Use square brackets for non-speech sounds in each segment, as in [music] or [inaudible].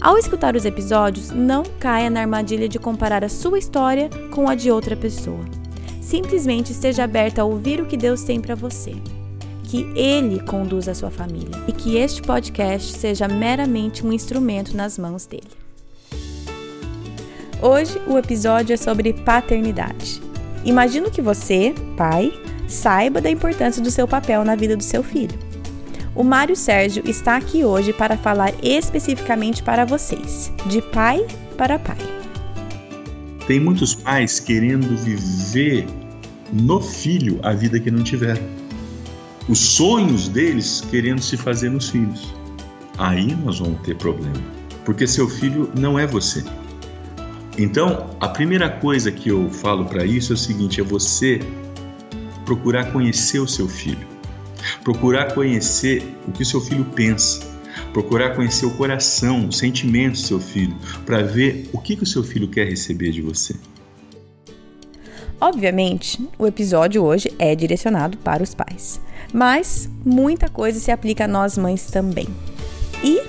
Ao escutar os episódios, não caia na armadilha de comparar a sua história com a de outra pessoa. Simplesmente esteja aberta a ouvir o que Deus tem para você. Que Ele conduza a sua família e que este podcast seja meramente um instrumento nas mãos dele. Hoje o episódio é sobre paternidade. Imagino que você, pai, saiba da importância do seu papel na vida do seu filho. O Mário Sérgio está aqui hoje para falar especificamente para vocês, de pai para pai. Tem muitos pais querendo viver no filho a vida que não tiveram. Os sonhos deles querendo se fazer nos filhos. Aí nós vamos ter problema, porque seu filho não é você. Então, a primeira coisa que eu falo para isso é o seguinte: é você procurar conhecer o seu filho procurar conhecer o que seu filho pensa, procurar conhecer o coração, os sentimentos do seu filho, para ver o que, que o seu filho quer receber de você. Obviamente, o episódio hoje é direcionado para os pais, mas muita coisa se aplica a nós mães também. E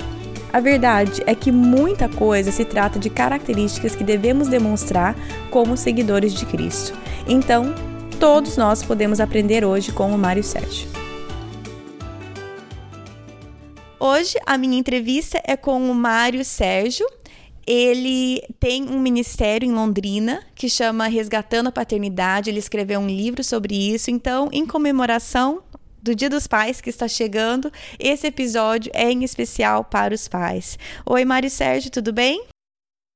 a verdade é que muita coisa se trata de características que devemos demonstrar como seguidores de Cristo. Então, todos nós podemos aprender hoje com o Mário Sérgio. Hoje a minha entrevista é com o Mário Sérgio. Ele tem um ministério em Londrina que chama Resgatando a Paternidade. Ele escreveu um livro sobre isso. Então, em comemoração do Dia dos Pais que está chegando, esse episódio é em especial para os pais. Oi, Mário Sérgio, tudo bem?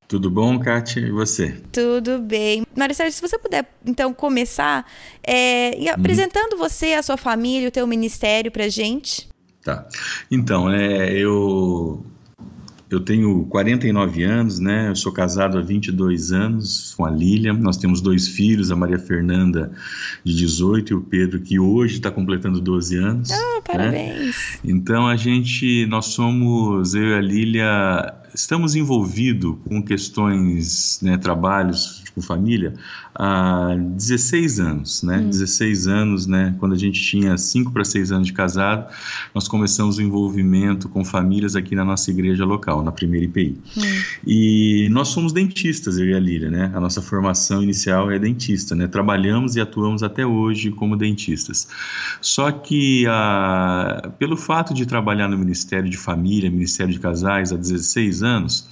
Tudo bom, Kátia? E você? Tudo bem. Mário Sérgio, se você puder, então, começar é, uhum. apresentando você, a sua família, o teu ministério para gente. Tá. Então, é, eu eu tenho 49 anos, né? Eu sou casado há 22 anos com a Lília. Nós temos dois filhos, a Maria Fernanda, de 18, e o Pedro, que hoje está completando 12 anos. Ah, né? parabéns! Né? Então, a gente, nós somos, eu e a Lília, estamos envolvidos com questões, né, trabalhos com família há 16 anos, né? Hum. 16 anos, né? Quando a gente tinha 5 para 6 anos de casado, nós começamos o envolvimento com famílias aqui na nossa igreja local, na primeira IPI. Hum. E nós somos dentistas, eu e a Lília, né? A nossa formação inicial é dentista, né? Trabalhamos e atuamos até hoje como dentistas. Só que a, pelo fato de trabalhar no Ministério de Família, Ministério de Casais há 16 anos,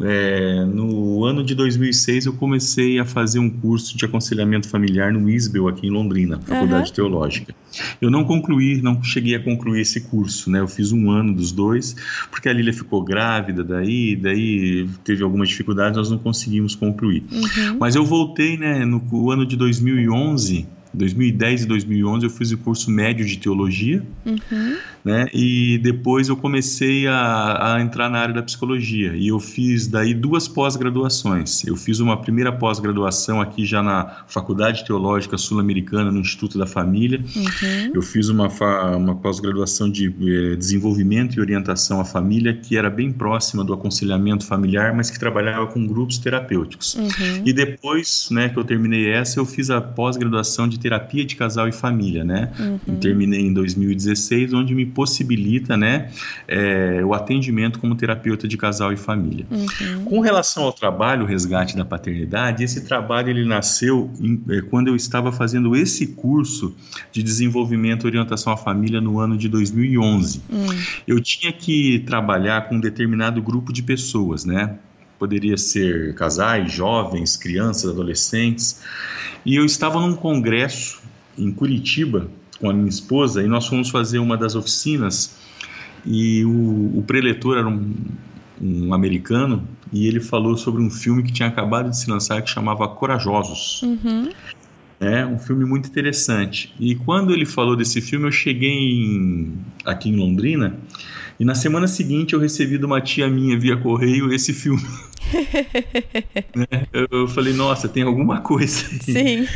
é, no ano de 2006 eu comecei a fazer um curso de aconselhamento familiar no ISBEL aqui em Londrina, Faculdade uhum. Teológica. Eu não concluí, não cheguei a concluir esse curso, né? Eu fiz um ano dos dois, porque a Lília ficou grávida daí, daí teve algumas dificuldades, nós não conseguimos concluir. Uhum. Mas eu voltei, né, no ano de 2011 2010 e 2011 eu fiz o curso médio de teologia, uhum. né? E depois eu comecei a, a, entrar na área da psicologia e eu fiz daí duas pós-graduações. Eu fiz uma primeira pós-graduação aqui já na Faculdade Teológica Sul-Americana no Instituto da Família. Uhum. Eu fiz uma, uma pós-graduação de eh, desenvolvimento e orientação à família que era bem próxima do aconselhamento familiar, mas que trabalhava com grupos terapêuticos. Uhum. E depois, né, que eu terminei essa, eu fiz a pós-graduação de terapia de casal e família, né? Uhum. Terminei em 2016, onde me possibilita, né, é, o atendimento como terapeuta de casal e família. Uhum. Com relação ao trabalho, o resgate da paternidade, esse trabalho ele nasceu em, é, quando eu estava fazendo esse curso de desenvolvimento e orientação à família no ano de 2011. Uhum. Eu tinha que trabalhar com um determinado grupo de pessoas, né? Poderia ser casais, jovens, crianças, adolescentes. E eu estava num congresso em Curitiba com a minha esposa e nós fomos fazer uma das oficinas e o, o preletor era um, um americano e ele falou sobre um filme que tinha acabado de se lançar que chamava Corajosos. Uhum. É um filme muito interessante. E quando ele falou desse filme, eu cheguei em, aqui em Londrina e na semana seguinte eu recebi de uma tia minha via correio esse filme. [laughs] né? Eu falei, nossa, tem alguma coisa aí. Sim.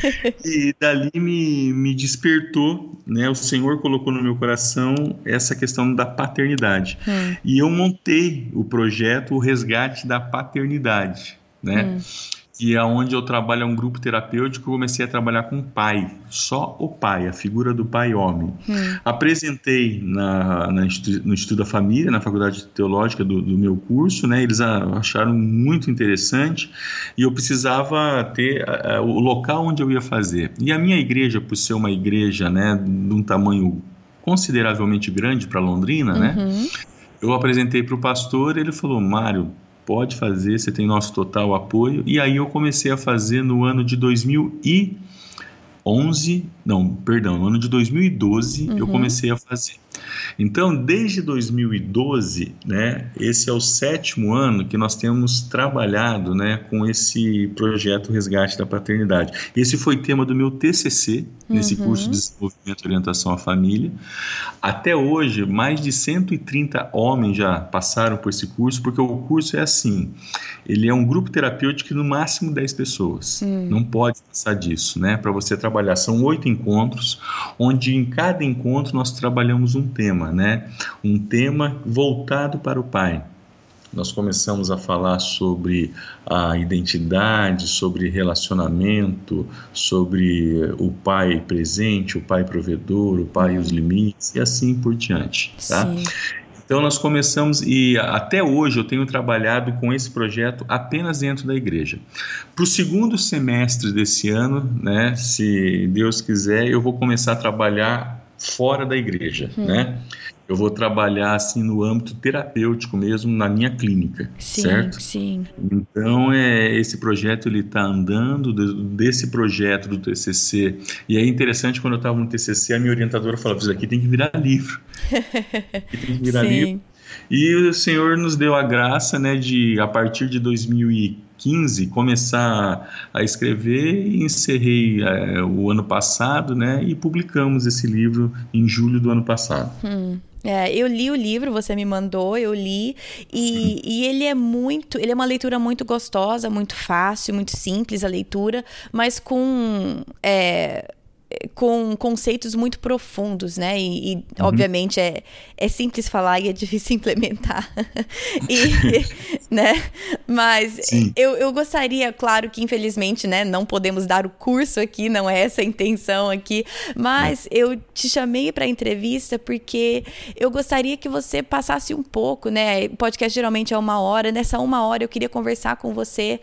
E dali me, me despertou, né? O Senhor colocou no meu coração essa questão da paternidade. Hum. E eu montei o projeto O Resgate da Paternidade, né? Hum que é onde eu trabalho é um grupo terapêutico, eu comecei a trabalhar com o pai, só o pai, a figura do pai homem. Hum. Apresentei na, na, no Instituto da Família, na Faculdade Teológica do, do, meu curso, né? Eles acharam muito interessante e eu precisava ter o local onde eu ia fazer. E a minha igreja, por ser uma igreja, né, de um tamanho consideravelmente grande para Londrina, né? uhum. né? Eu apresentei para o pastor, ele falou: Mário, pode fazer, você tem nosso total apoio. E aí eu comecei a fazer no ano de 2011, não, perdão, no ano de 2012 uhum. eu comecei a fazer. Então, desde 2012, né, esse é o sétimo ano que nós temos trabalhado né, com esse projeto Resgate da Paternidade. Esse foi tema do meu TCC, nesse uhum. curso de Desenvolvimento e Orientação à Família. Até hoje, mais de 130 homens já passaram por esse curso, porque o curso é assim, ele é um grupo terapêutico de no máximo 10 pessoas. Uhum. Não pode passar disso, né, para você trabalhar. São oito encontros, onde em cada encontro nós trabalhamos um tema, né? Um tema voltado para o pai. Nós começamos a falar sobre a identidade, sobre relacionamento, sobre o pai presente, o pai provedor, o pai e os limites e assim por diante, tá? Sim. Então nós começamos e até hoje eu tenho trabalhado com esse projeto apenas dentro da igreja. Para o segundo semestre desse ano, né, se Deus quiser, eu vou começar a trabalhar fora da igreja, hum. né? Eu vou trabalhar assim no âmbito terapêutico mesmo na minha clínica, sim, certo? Sim. Então é esse projeto ele está andando desse projeto do TCC e é interessante quando eu estava no TCC a minha orientadora falava isso aqui tem que virar livro, [laughs] tem que virar sim. livro. E o Senhor nos deu a graça, né, de a partir de 2015 começar a escrever e encerrei é, o ano passado, né, e publicamos esse livro em julho do ano passado. Hum. É, eu li o livro, você me mandou, eu li, e, e, ele é muito, ele é uma leitura muito gostosa, muito fácil, muito simples a leitura, mas com é, com conceitos muito profundos, né? E, e uhum. obviamente é, é simples falar e é difícil [laughs] implementar. e, [laughs] né? Mas eu, eu gostaria, claro que infelizmente, né, não podemos dar o curso aqui, não é essa a intenção aqui, mas é. eu te chamei para entrevista porque eu gostaria que você passasse um pouco, né? O podcast geralmente é uma hora, nessa uma hora eu queria conversar com você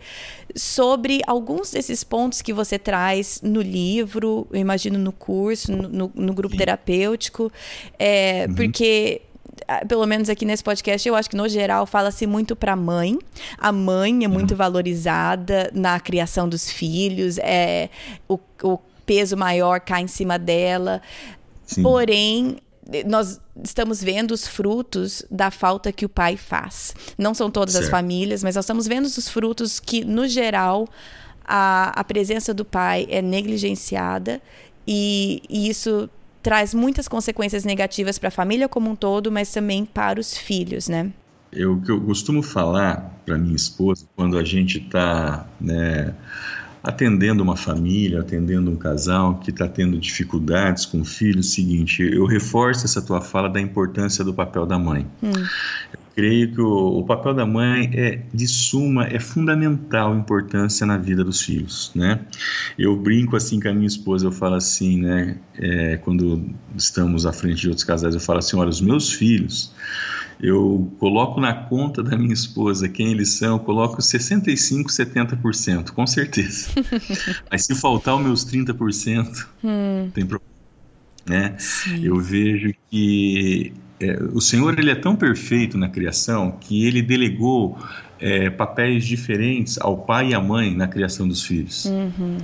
sobre alguns desses pontos que você traz no livro, eu imagino no curso, no, no grupo Sim. terapêutico, é, uhum. porque ah, pelo menos aqui nesse podcast, eu acho que no geral fala-se muito para a mãe. A mãe é muito uhum. valorizada na criação dos filhos, é o, o peso maior cai em cima dela. Sim. Porém, nós estamos vendo os frutos da falta que o pai faz. Não são todas certo. as famílias, mas nós estamos vendo os frutos que, no geral, a, a presença do pai é negligenciada e, e isso traz muitas consequências negativas para a família como um todo, mas também para os filhos, né? Eu que eu costumo falar para minha esposa quando a gente está, né, atendendo uma família, atendendo um casal que está tendo dificuldades com o filho, o seguinte, eu reforço essa tua fala da importância do papel da mãe. Hum. Creio que o, o, papel da mãe é de suma, é fundamental importância na vida dos filhos, né? Eu brinco assim com a minha esposa, eu falo assim, né? É, quando estamos à frente de outros casais, eu falo assim, olha, os meus filhos eu coloco na conta da minha esposa quem eles são, eu coloco 65, 70%, com certeza. [laughs] Mas se faltar os meus 30%, hum. tem problema. Né? Eu vejo que é, o Senhor ele é tão perfeito na criação que ele delegou é, papéis diferentes ao pai e à mãe na criação dos filhos. Uhum.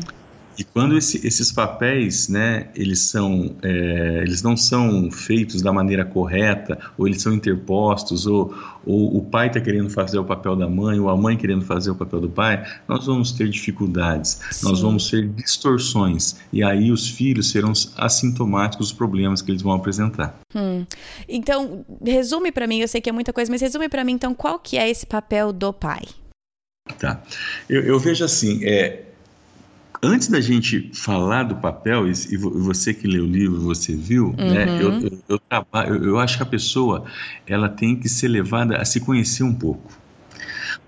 E quando esse, esses papéis, né, eles são, é, eles não são feitos da maneira correta, ou eles são interpostos, ou, ou o pai está querendo fazer o papel da mãe, ou a mãe querendo fazer o papel do pai, nós vamos ter dificuldades, Sim. nós vamos ter distorções, e aí os filhos serão assintomáticos dos problemas que eles vão apresentar. Hum. Então, resume para mim, eu sei que é muita coisa, mas resume para mim, então, qual que é esse papel do pai? Tá. Eu, eu vejo assim, é, antes da gente falar do papel, e você que leu o livro, você viu, uhum. né? Eu, eu, eu, eu, eu acho que a pessoa ela tem que ser levada a se conhecer um pouco.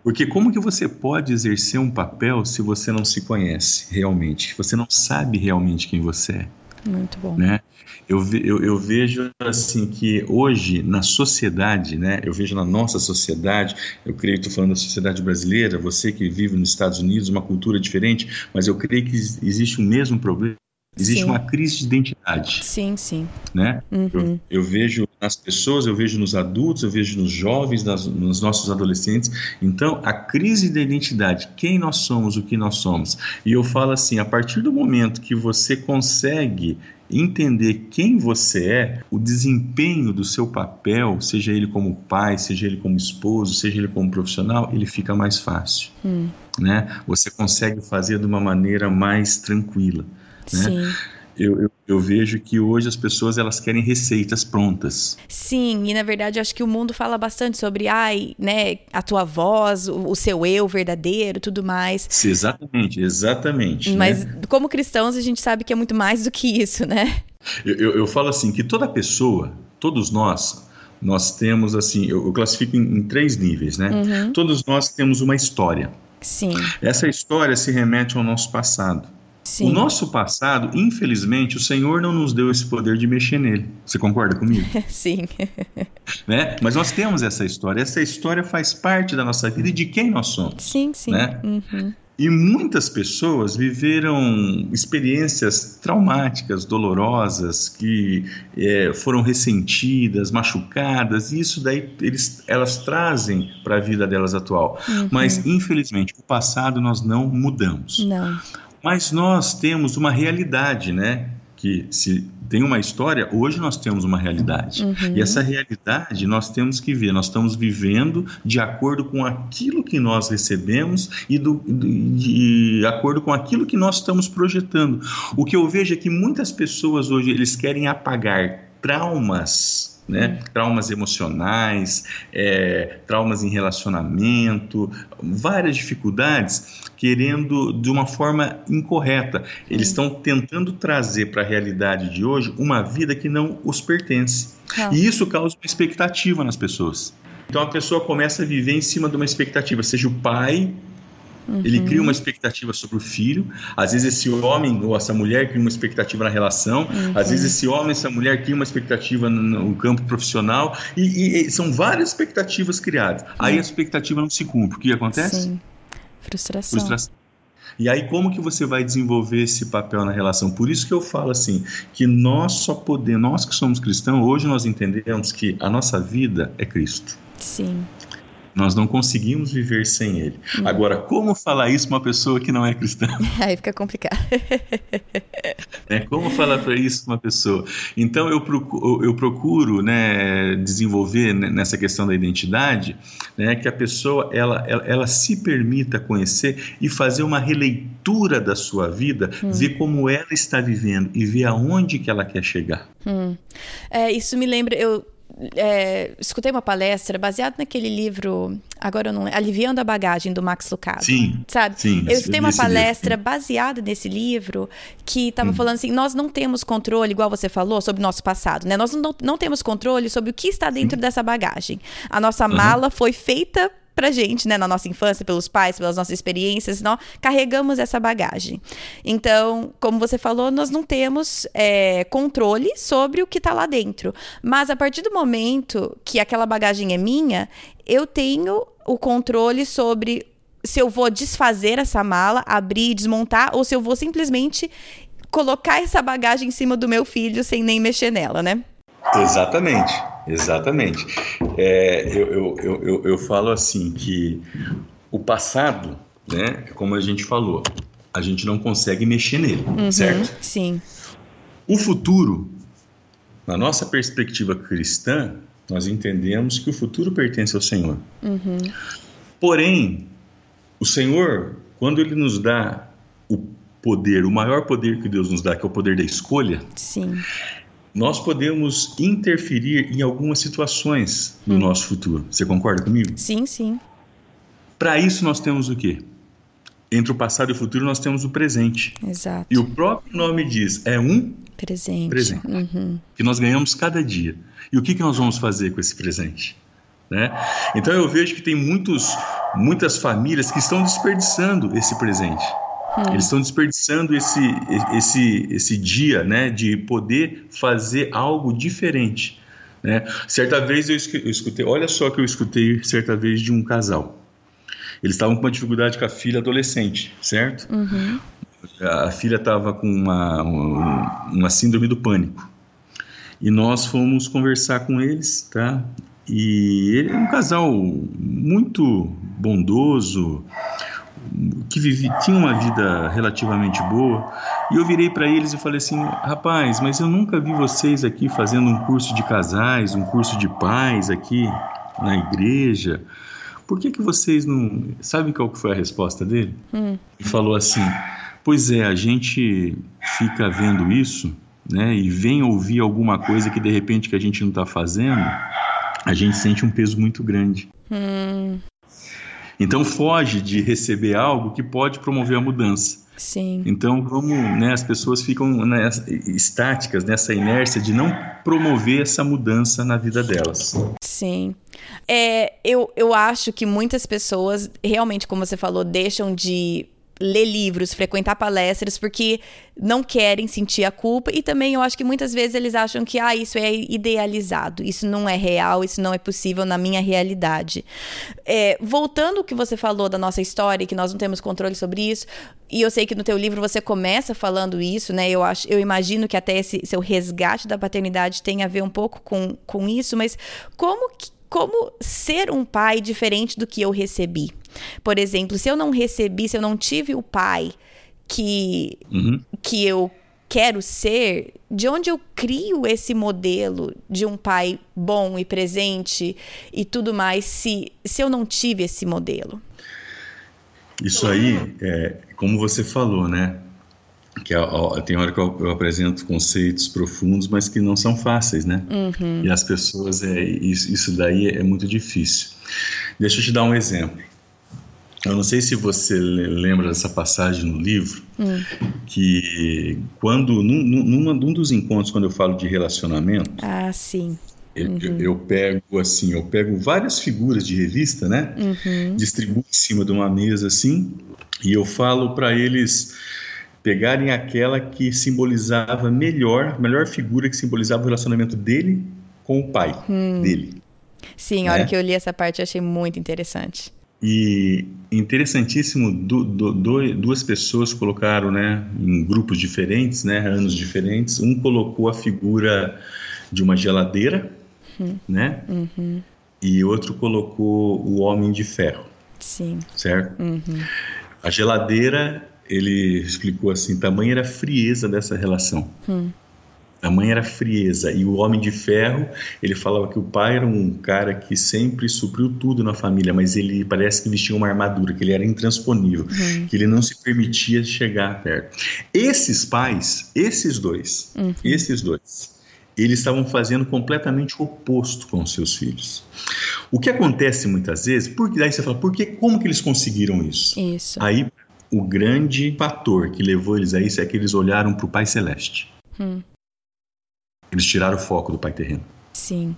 Porque como que você pode exercer um papel se você não se conhece realmente? Se você não sabe realmente quem você é? Muito bom. Né? Eu, eu, eu, vejo assim que hoje na sociedade, né, eu vejo na nossa sociedade, eu creio que estou falando da sociedade brasileira, você que vive nos Estados Unidos, uma cultura diferente, mas eu creio que existe o mesmo problema. Existe sim. uma crise de identidade. Sim, sim. Né? Uhum. Eu, eu, vejo nas pessoas, eu vejo nos adultos, eu vejo nos jovens, nas, nos nossos adolescentes. Então, a crise da identidade, quem nós somos, o que nós somos. E eu falo assim, a partir do momento que você consegue entender quem você é, o desempenho do seu papel, seja ele como pai, seja ele como esposo, seja ele como profissional, ele fica mais fácil. Hum. Né? Você consegue fazer de uma maneira mais tranquila. Né? Sim. Eu, eu, eu, vejo que hoje as pessoas elas querem receitas prontas. Sim, e na verdade acho que o mundo fala bastante sobre ai, né, a tua voz, o, o seu eu verdadeiro, tudo mais. Sim, exatamente, exatamente. Mas né? como cristãos a gente sabe que é muito mais do que isso, né? Eu, eu, eu falo assim que toda pessoa, todos nós, nós temos assim, eu, classifico em, em, três níveis, né? Uhum. Todos nós temos uma história. Sim. Essa história se remete ao nosso passado. Sim. O nosso passado, infelizmente, o Senhor não nos deu esse poder de mexer nele. Você concorda comigo? [laughs] Sim. Né? Mas nós temos essa história. Essa história faz parte da nossa vida e de quem nós somos. Sim, sim. Né? Uhum. E muitas pessoas viveram experiências traumáticas, dolorosas, que é, foram ressentidas, machucadas, e isso daí eles, elas trazem para a vida delas atual. Uhum. Mas, infelizmente, o passado nós não mudamos. Não. Mas nós temos uma realidade, né? Que se tem uma história, hoje nós temos uma realidade. Uhum. E essa realidade nós temos que ver, nós estamos vivendo de acordo com aquilo que nós recebemos e do, de, de acordo com aquilo que nós estamos projetando. O que eu vejo é que muitas pessoas hoje eles querem apagar traumas né? Traumas emocionais, é, traumas em relacionamento, várias dificuldades, querendo de uma forma incorreta. Eles estão tentando trazer para a realidade de hoje uma vida que não os pertence. Ah. E isso causa uma expectativa nas pessoas. Então a pessoa começa a viver em cima de uma expectativa, seja o pai Uhum. Ele cria uma expectativa sobre o filho. Às vezes esse homem ou essa mulher cria uma expectativa na relação. Uhum. Às vezes esse homem, essa mulher cria uma expectativa no, campo profissional. E, e, são várias expectativas criadas. Uhum. Aí a expectativa não se cumpre. O que acontece? Sim. Frustração. Frustração. E aí como que você vai desenvolver esse papel na relação? Por isso que eu falo assim, que nós só podemos, nós que somos cristãos, hoje nós entendemos que a nossa vida é Cristo. Sim. Nós não conseguimos viver sem ele. Hum. Agora, como falar isso para uma pessoa que não é cristã? [laughs] Aí fica complicado. [laughs] é, como falar para isso para uma pessoa? Então, eu procuro, eu procuro né, desenvolver nessa questão da identidade né, que a pessoa ela, ela, ela, se permita conhecer e fazer uma releitura da sua vida, hum. ver como ela está vivendo e ver aonde que ela quer chegar. Hum. É, isso me lembra, eu é, escutei uma palestra baseada naquele livro, agora eu não lembro, Aliviando a Bagagem, do Max Lucado. Sim. Sabe? Sim, eu escutei uma palestra livro. baseada nesse livro que estava hum. falando assim: nós não temos controle, igual você falou, sobre o nosso passado, né? Nós não, não temos controle sobre o que está dentro hum. dessa bagagem. A nossa uhum. mala foi feita pra gente, né, na nossa infância, pelos pais, pelas nossas experiências, nós carregamos essa bagagem. Então, como você falou, nós não temos é, controle sobre o que tá lá dentro. Mas a partir do momento que aquela bagagem é minha, eu tenho o controle sobre se eu vou desfazer essa mala, abrir, desmontar, ou se eu vou simplesmente colocar essa bagagem em cima do meu filho sem nem mexer nela, né? Exatamente, exatamente. É, eu, eu, eu, eu, falo assim que o passado, né, como a gente falou, a gente não consegue mexer nele, uhum, certo? Sim. O futuro, na nossa perspectiva cristã, nós entendemos que o futuro pertence ao Senhor. Uhum. Porém, o Senhor, quando Ele nos dá o poder, o maior poder que Deus nos dá, que é o poder da escolha, Sim. Nós podemos interferir em algumas situações no hum. nosso futuro. Você concorda comigo? Sim, sim. Para isso nós temos o quê? Entre o passado e o futuro nós temos o presente. Exato. E o próprio nome diz, é um presente, presente uhum. que nós ganhamos cada dia. E o que, que nós vamos fazer com esse presente? Né? Então eu vejo que tem muitos, muitas famílias que estão desperdiçando esse presente. Hum. Eles estão desperdiçando esse, esse, esse dia né, de poder fazer algo diferente. Né? Certa vez eu escutei, olha só que eu escutei certa vez de um casal. Eles estavam com uma dificuldade com a filha adolescente, certo? Uhum. A filha estava com uma, uma, uma, síndrome do pânico. E nós fomos conversar com eles, tá? E ele é um casal muito bondoso, que vive, tinha uma vida relativamente boa. E eu virei para eles e falei assim: rapaz, mas eu nunca vi vocês aqui fazendo um curso de casais, um curso de pais aqui na igreja por que, que vocês não. Sabe qual que foi a resposta dele? Hum. Ele falou assim: Pois é, a gente fica vendo isso, né? E vem ouvir alguma coisa que de repente que a gente não está fazendo, a gente sente um peso muito grande. Hum. Então foge de receber algo que pode promover a mudança. Sim. Então, vamos, né, as pessoas ficam né, estáticas nessa inércia de não promover essa mudança na vida delas. Sim. É, eu, eu acho que muitas pessoas, realmente, como você falou, deixam de ler livros, frequentar palestras, porque não querem sentir a culpa. E também eu acho que muitas vezes eles acham que ah, isso é idealizado, isso não é real, isso não é possível na minha realidade. É, voltando ao que você falou da nossa história, que nós não temos controle sobre isso, e eu sei que no teu livro você começa falando isso, né? Eu acho, eu imagino que até esse seu resgate da paternidade tem a ver um pouco com, com isso, mas como como ser um pai diferente do que eu recebi. Por exemplo, se eu não recebi, se eu não tive o pai que, uhum. que eu quero ser, de onde eu crio esse modelo de um pai bom e presente e tudo mais, se, se eu não tive esse modelo? Isso aí, é, como você falou, né? que é, tem hora que eu, eu, apresento conceitos profundos, mas que não são fáceis, né? Uhum. E as pessoas, é, isso, isso daí é muito difícil. Deixa eu te dar um exemplo. Eu não sei se você lembra dessa passagem no livro, hum. que quando, num, num, num, dos encontros, quando eu falo de relacionamento, ah, sim. Uhum. Eu, eu, pego assim, eu pego várias figuras de revista, né? Uhum. Distribuo em cima de uma mesa assim, e eu falo para eles pegarem aquela que simbolizava melhor, a melhor figura que simbolizava o relacionamento dele com o pai hum. dele. Sim, a hora né? que eu li essa parte eu achei muito interessante. E interessantíssimo, du, du, du, duas pessoas colocaram, né, em grupos diferentes, né, anos diferentes. Um colocou a figura de uma geladeira, hum. né, uhum. e outro colocou o homem de ferro. Sim. Certo? Uhum. A geladeira ele explicou assim: tamanha era a frieza dessa relação. Hum. Tamanha era a frieza. E o Homem de Ferro, ele falava que o pai era um cara que sempre supriu tudo na família, mas ele parece que vestia uma armadura, que ele era intransponível, uhum. que ele não se permitia chegar perto. Esses pais, esses dois, uhum. esses dois, eles estavam fazendo completamente o oposto com os seus filhos. O que acontece muitas vezes, porque daí você fala, por que, como que eles conseguiram isso? Isso. Aí o grande fator que levou eles a isso é que eles olharam para o Pai Celeste. Hum. Eles tiraram o foco do Pai terreno. Sim.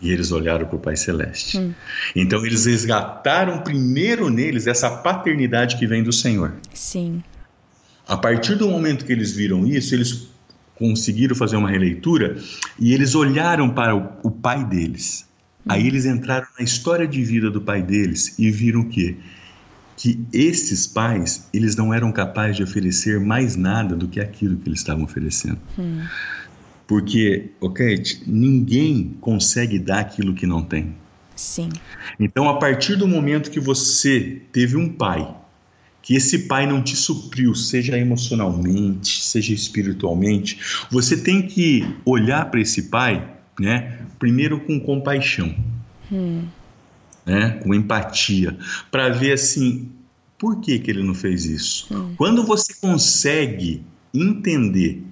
E eles olharam para o Pai Celeste. Hum. Então eles resgataram primeiro neles essa paternidade que vem do Senhor. Sim. A partir do momento que eles viram isso, eles conseguiram fazer uma releitura e eles olharam para o, o pai deles. Hum. Aí eles entraram na história de vida do pai deles e viram que que esses pais eles não eram capazes de oferecer mais nada do que aquilo que eles estavam oferecendo. Hum. Porque, ok, ninguém consegue dar aquilo que não tem. Sim. Então, a partir do momento que você teve um pai que esse pai não te supriu, seja emocionalmente, seja espiritualmente, você tem que olhar para esse pai, né, primeiro com compaixão, hum. né, com empatia, para ver assim, por que, que ele não fez isso? Hum. Quando você consegue entender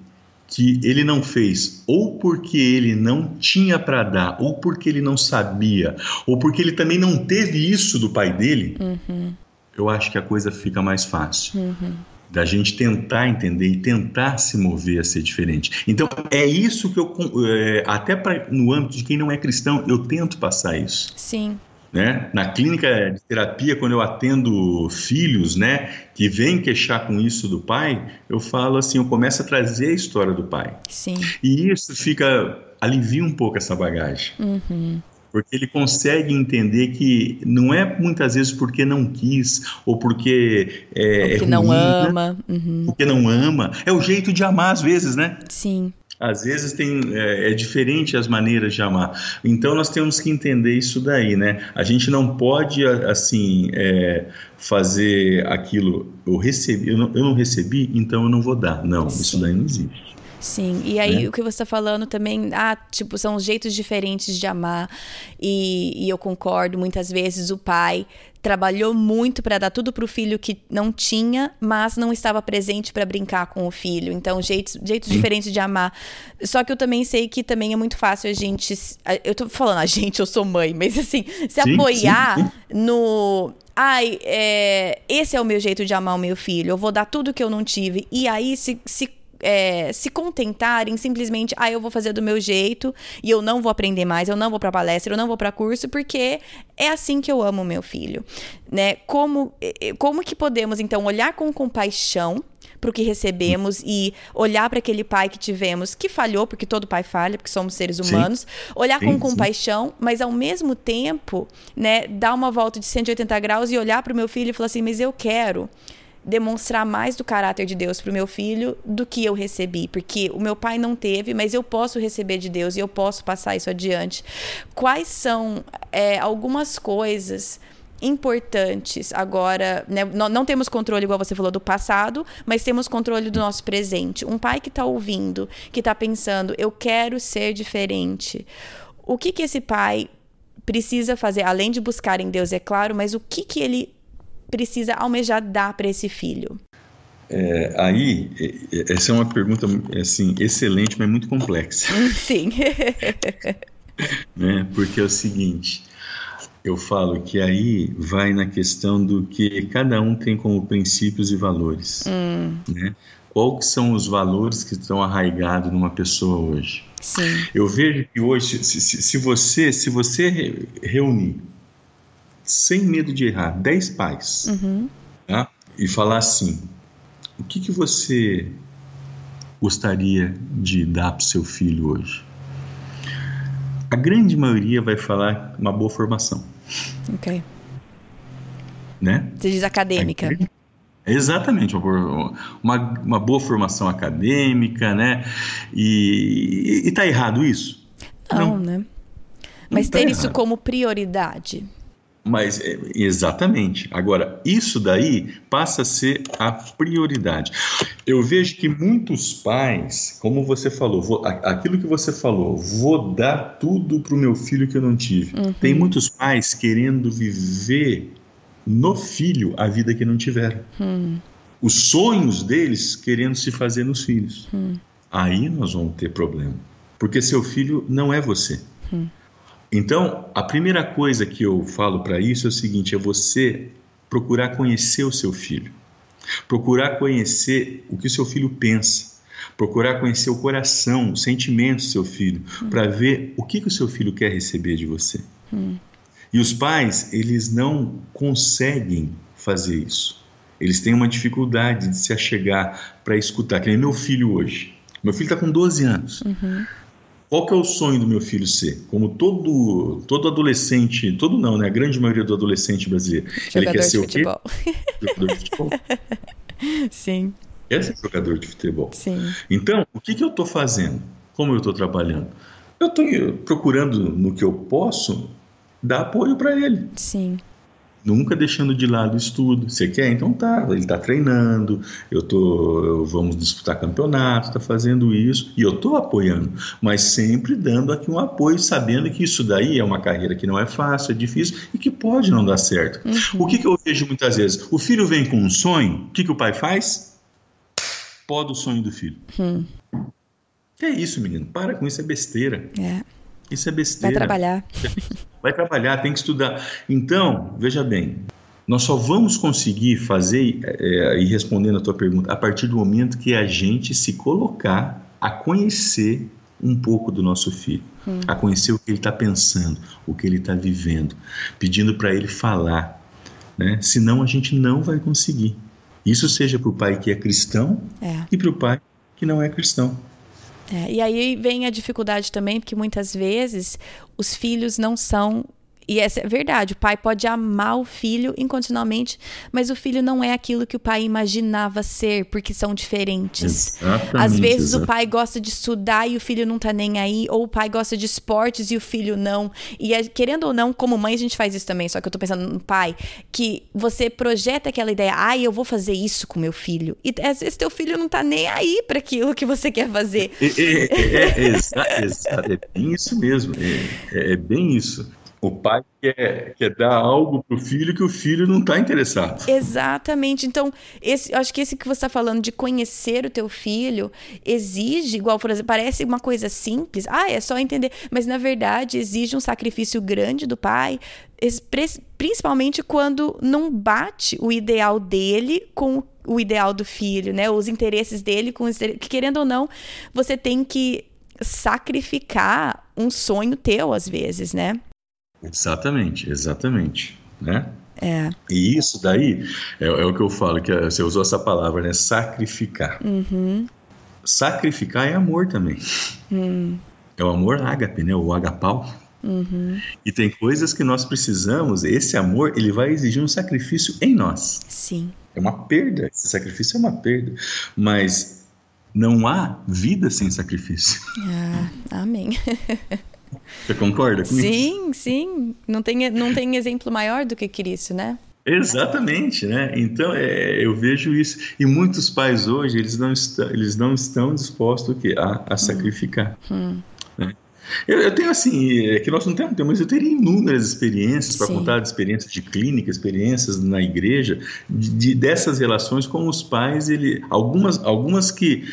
que ele não fez ou porque ele não tinha para dar, ou porque ele não sabia, ou porque ele também não teve isso do pai dele, uhum. eu acho que a coisa fica mais fácil. Uhum. Da gente tentar entender e tentar se mover a ser diferente. Então, é isso que eu, é, até pra, no âmbito de quem não é cristão, eu tento passar isso. Sim. Né? Na clínica de terapia, quando eu atendo filhos, né, que vêm queixar com isso do pai, eu falo assim, eu começo a trazer a história do pai. Sim. E isso fica alivia um pouco essa bagagem. Uhum. Porque ele consegue entender que não é muitas vezes porque não quis ou porque é, porque é ruim, não né? ama, né? uhum. porque não ama. É o jeito de amar às vezes, né? Sim. Às vezes tem, é, é, diferente as maneiras de amar. Então nós temos que entender isso daí, né? A gente não pode, assim, é, fazer aquilo, eu recebi, eu não, eu não, recebi, então eu não vou dar. Não, Sim. isso daí não existe. Sim, e aí né? o que você está falando também, ah, tipo, são jeitos diferentes de amar, e, e eu concordo, muitas vezes o pai trabalhou muito para dar tudo para o filho que não tinha, mas não estava presente para brincar com o filho. Então, jeitos, jeitos diferentes de amar. Só que eu também sei que também é muito fácil a gente. Eu tô falando a [laughs] gente, eu sou mãe, mas assim, se sim, apoiar sim. no ai, é, esse é o meu jeito de amar o meu filho, eu vou dar tudo que eu não tive. E aí se, se é, se contentarem simplesmente, ah, eu vou fazer do meu jeito e eu não vou aprender mais, eu não vou para palestra, eu não vou para curso, porque é assim que eu amo meu filho, né? Como, como que podemos então olhar com compaixão para o que recebemos e olhar para aquele pai que tivemos que falhou, porque todo pai falha, porque somos seres humanos, sim. olhar sim, com compaixão, sim. mas ao mesmo tempo, né, dar uma volta de 180 graus e olhar para o meu filho e falar assim, mas eu quero demonstrar mais do caráter de Deus para o meu filho do que eu recebi, porque o meu pai não teve, mas eu posso receber de Deus e eu posso passar isso adiante. Quais são é, algumas coisas importantes agora, né? não, não, temos controle, igual você falou, do passado, mas temos controle do nosso presente. Um pai que está ouvindo, que está pensando, eu quero ser diferente. O que que esse pai precisa fazer, além de buscar em Deus, é claro, mas o que que ele precisa almejar dar para esse filho? É, aí, essa é uma pergunta assim, excelente, mas muito complexa. [laughs] Sim. [laughs] né? Porque é o seguinte, eu falo que aí vai na questão do que cada um tem como princípios e valores. Hum. Né? Quais são os valores que estão arraigados numa pessoa hoje? Sim. Eu vejo que hoje, se, se, se você se você reunir sem medo de errar, 10 pais, uhum. tá? e falar assim: o que, que você gostaria de dar para seu filho hoje? A grande maioria vai falar uma boa formação. Ok. Né? Você diz acadêmica. Exatamente, uma, uma boa formação acadêmica, né? E, está errado isso? Não, Não. né? Mas Não tá ter tá isso como prioridade. Mas é, exatamente. Agora, isso daí passa a ser a prioridade. Eu vejo que muitos pais, como você falou, vou, aquilo que você falou, vou dar tudo para o meu filho que eu não tive. Uhum. Tem muitos pais querendo viver no filho a vida que não tiveram. Uhum. Os sonhos deles querendo se fazer nos filhos. Uhum. Aí nós vamos ter problema. Porque seu filho não é você. Hum. Então, a primeira coisa que eu falo para isso é o seguinte: é você procurar conhecer o seu filho, procurar conhecer o que o seu filho pensa, procurar conhecer o coração, os sentimentos do seu filho, hum. para ver o que, que o seu filho quer receber de você. Hum. E os pais, eles não conseguem fazer isso. Eles têm uma dificuldade de se achegar para escutar. Que nem meu filho hoje. Meu filho está com 12 anos. Uhum. Qual que é o sonho do meu filho ser? Como todo todo adolescente, todo não, né? A grande maioria do adolescente brasileiro. Jogador ele quer ser o quê? Jogador de futebol. [laughs] Sim. Quer ser jogador de futebol. Sim. Então, o que, que eu estou fazendo? Como eu estou trabalhando? Eu estou procurando no que eu posso dar apoio para ele. Sim. Nunca deixando de lado o estudo. Você quer? Então tá, ele está treinando, eu tô, eu, vamos disputar campeonato, está fazendo isso, e eu estou apoiando, mas sempre dando aqui um apoio, sabendo que isso daí é uma carreira que não é fácil, é difícil e que pode não dar certo. Uhum. O que, que eu vejo muitas vezes? O filho vem com um sonho, o que, que o pai faz? Pode o sonho do filho. Hum. Que é isso, menino? Para com isso, é besteira. É. Isso é besteira. Vai trabalhar. [laughs] Vai trabalhar, tem que estudar. Então, veja bem, nós só vamos conseguir fazer, é, e respondendo a tua pergunta, a partir do momento que a gente se colocar a conhecer um pouco do nosso filho, hum. a conhecer o que ele está pensando, o que ele está vivendo, pedindo para ele falar. Né? Senão a gente não vai conseguir. Isso seja para o pai que é cristão é. e para o pai que não é cristão. É, e aí vem a dificuldade também, porque muitas vezes os filhos não são e essa é verdade, o pai pode amar o filho incondicionalmente, mas o filho não é aquilo que o pai imaginava ser, porque são diferentes. Exatamente, Às vezes exatamente. o pai gosta de estudar e o filho não tá nem aí, ou o pai gosta de esportes e o filho não. E é, querendo ou não, como mãe a gente faz isso também, só que eu tô pensando no pai, que você projeta aquela ideia, ai, ah, eu vou fazer isso com meu filho. E às vezes teu filho não tá nem aí para aquilo que você quer fazer. É, é, é, é, é bem isso mesmo, é, é bem isso. O pai quer, quer dar algo para o filho que o filho não está interessado. Exatamente. Então, esse, acho que esse que você está falando de conhecer o teu filho exige, igual, por exemplo, parece uma coisa simples. Ah, é só entender. Mas, na verdade, exige um sacrifício grande do pai, principalmente quando não bate o ideal dele com o ideal do filho, né? Os interesses dele com os que querendo ou não, você tem que sacrificar um sonho teu às vezes, né? Exatamente, exatamente, né? É. E isso daí é, é, o que eu falo, que você usou essa palavra, né? Sacrificar. Uhum. Sacrificar é amor também. Uhum. É o amor ágape, né? O agapau. Uhum. E tem coisas que nós precisamos, esse amor, ele vai exigir um sacrifício em nós. Sim. É uma perda, esse sacrifício é uma perda. Mas não há vida sem sacrifício. Ah, amém. [laughs] Você concorda comigo? Sim, sim. Não tem, não tem exemplo maior do que Cristo, né? Exatamente, né? Então é, eu vejo isso e muitos pais hoje eles não estão, eles não estão dispostos o quê? a, a sacrificar. Hum. Né? Eu, eu, tenho assim, é que nós não temos tempo, mas eu teria inúmeras experiências para contar experiências de clínica, experiências na igreja, de, de, dessas relações com os pais, ele, algumas, algumas que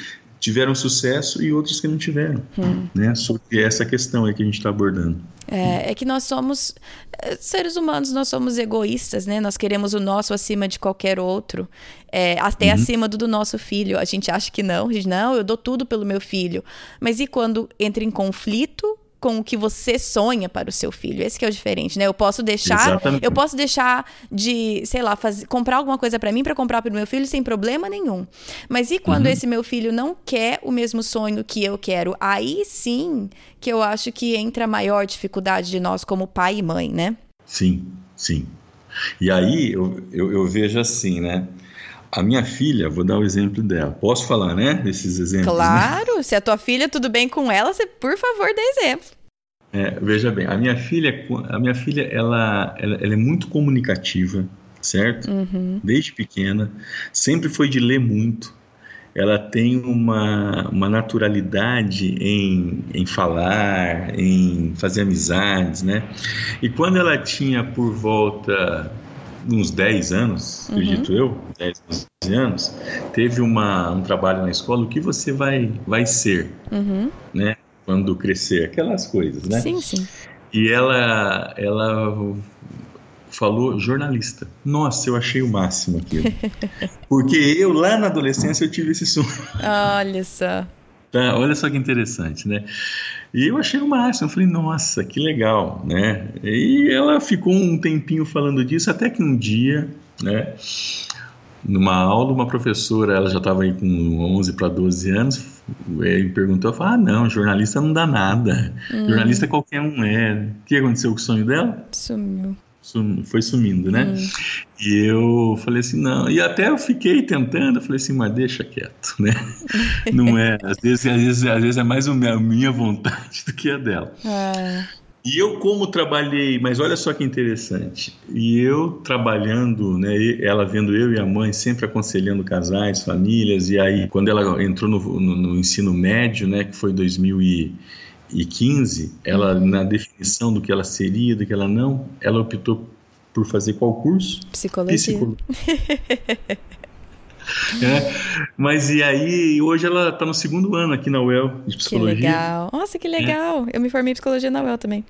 tiveram sucesso e outros que não tiveram, hum. né? Sobre essa questão aí que a gente está abordando. É, é, que nós somos é, seres humanos, nós somos egoístas, né? Nós queremos o nosso acima de qualquer outro, é, até uhum. acima do, do nosso filho. A gente acha que não, a gente não, eu dou tudo pelo meu filho. Mas e quando entra em conflito com o que você sonha para o seu filho. Esse que é o diferente, né? Eu posso deixar, Exatamente. eu posso deixar de, sei lá, fazer, comprar alguma coisa para mim para comprar para o meu filho sem problema nenhum. Mas e quando uhum. esse meu filho não quer o mesmo sonho que eu quero? Aí sim que eu acho que entra a maior dificuldade de nós como pai e mãe, né? Sim, sim. E aí eu, eu, eu vejo assim, né? A minha filha, vou dar o exemplo dela. Posso falar, né? Desses exemplos? Né? Claro, né? se a tua filha tudo bem com ela, você por favor dê exemplo. É, veja bem, a minha filha, a minha filha, ela, ela, ela é muito comunicativa, certo? Uhum. Desde pequena, sempre foi de ler muito. Ela tem uma, uma naturalidade em, em falar, em fazer amizades, né? E quando ela tinha por volta uns 10 anos, uhum. acredito eu, 10, 12 anos, teve uma, um trabalho na escola, o que você vai, vai ser, uhum. né? Quando crescer, aquelas coisas, né? Sim, sim. E ela, ela falou jornalista. Nossa, eu achei o máximo aquilo. [laughs] Porque eu, lá na adolescência, eu tive esse sonho. Olha só. Tá, olha só que interessante, né? E eu achei o máximo, eu falei, nossa, que legal, né? E ela ficou um tempinho falando disso, até que um dia, né, numa aula, uma professora, ela já estava aí com 11 para 12 anos, me perguntou, eu falei, ah, não, jornalista não dá nada, hum. jornalista qualquer um é. O que aconteceu com o sonho dela? Sumiu foi sumindo, né? Hum. E eu falei assim, não, e até eu fiquei tentando, eu falei assim, mas deixa quieto, né? [laughs] Não é, às vezes, às vezes, às vezes é mais a minha vontade [laughs] do que a dela. É. E eu, como trabalhei, mas olha só que interessante, e eu trabalhando, né, ela vendo eu e a mãe sempre aconselhando casais, famílias, e aí quando ela entrou no, no, no ensino médio, né, que foi 2015, ela, na definição do que ela seria, do que ela não, ela optou por fazer qual curso? Psicologia. Psicologia. [laughs] É, mas e aí, hoje ela está no segundo ano aqui na UEL de psicologia. Que legal. Nossa, que legal. É. Eu me formei em psicologia na UEL também.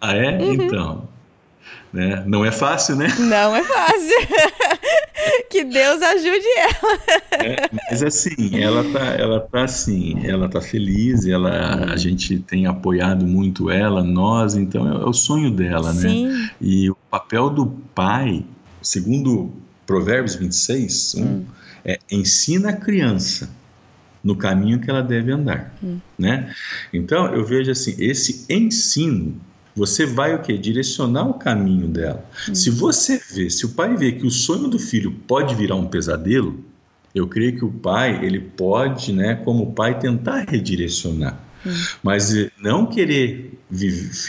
Ah, é? Uhum. Então. Né? Não é fácil, né? Não é fácil. [laughs] que Deus ajude ela. É, mas assim, ela tá, ela tá assim, ela tá feliz, ela, a gente tem apoiado muito ela, nós, então é, é o sonho dela, né? Sim. né? E o papel do pai, segundo Provérbios 26, 1, hum. É ensina a criança no caminho que ela deve andar, hum. né? Então eu vejo assim, esse ensino você vai o que? Direcionar o caminho dela. Hum. Se você vê, se o pai vê que o sonho do filho pode virar um pesadelo, eu creio que o pai, ele pode, né, como pai, tentar redirecionar. Hum. Mas eh, não querer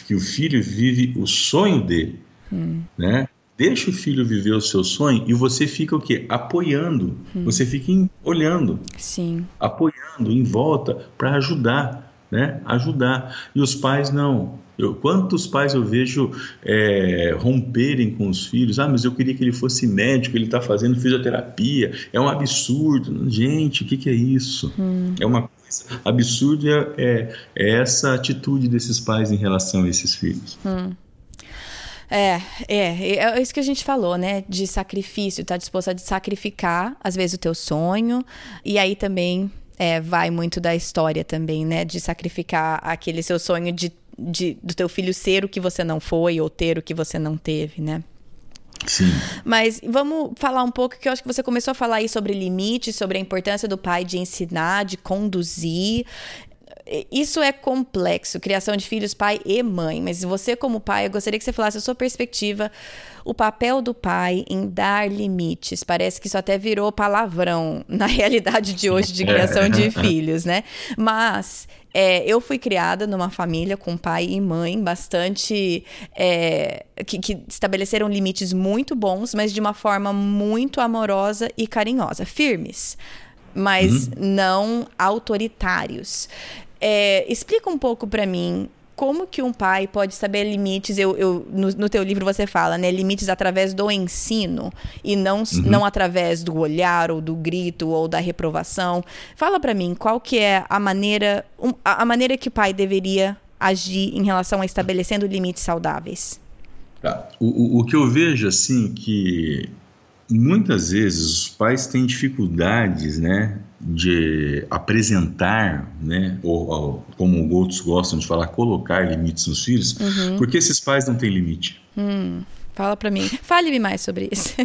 que o filho vive o sonho dele, hum. né? Deixa o filho viver o seu sonho e você fica o quê? Apoiando. Hum. Você fica em, olhando. Sim. Apoiando em volta para ajudar, né? Ajudar. E os pais não. Eu, quantos pais eu vejo é, romperem com os filhos? Ah, mas eu queria que ele fosse médico, ele está fazendo fisioterapia. É um absurdo. Gente, o que, que é isso? Hum. É uma coisa absurda é, é, essa atitude desses pais em relação a esses filhos. Hum. É, é, é isso que a gente falou, né? De sacrifício, tá disposto a sacrificar, às vezes, o teu sonho, e aí também é, vai muito da história também, né? De sacrificar aquele seu sonho de, de, do teu filho ser o que você não foi ou ter o que você não teve, né? Sim. Mas vamos falar um pouco que eu acho que você começou a falar aí sobre limites, sobre a importância do pai de ensinar, de conduzir isso é complexo, criação de filhos, pai e mãe. Mas você, como pai, eu gostaria que você falasse a sua perspectiva, o papel do pai em dar limites. Parece que isso até virou palavrão [laughs] na realidade de hoje de criação de [laughs] filhos, né? Mas é, eu fui criada numa família com pai e mãe bastante. É, que, que, estabeleceram limites muito bons, mas de uma forma muito amorosa e carinhosa. Firmes, mas uhum. não autoritários. É, explica um pouco para mim como que um pai pode saber limites? Eu, eu no, no, teu livro você fala, né? Limites através do ensino e não, uhum. não através do olhar ou do grito ou da reprovação. Fala para mim qual que é a maneira, um, a, maneira que o pai deveria agir em relação a estabelecendo limites saudáveis. Tá. O, o, o que eu vejo assim que muitas vezes os pais têm dificuldades, né, de apresentar, né, ou, ou, como outros gostam de falar, colocar limites nos filhos, uhum. porque esses pais não têm limite. Hum, fala para mim, fale-me mais sobre isso.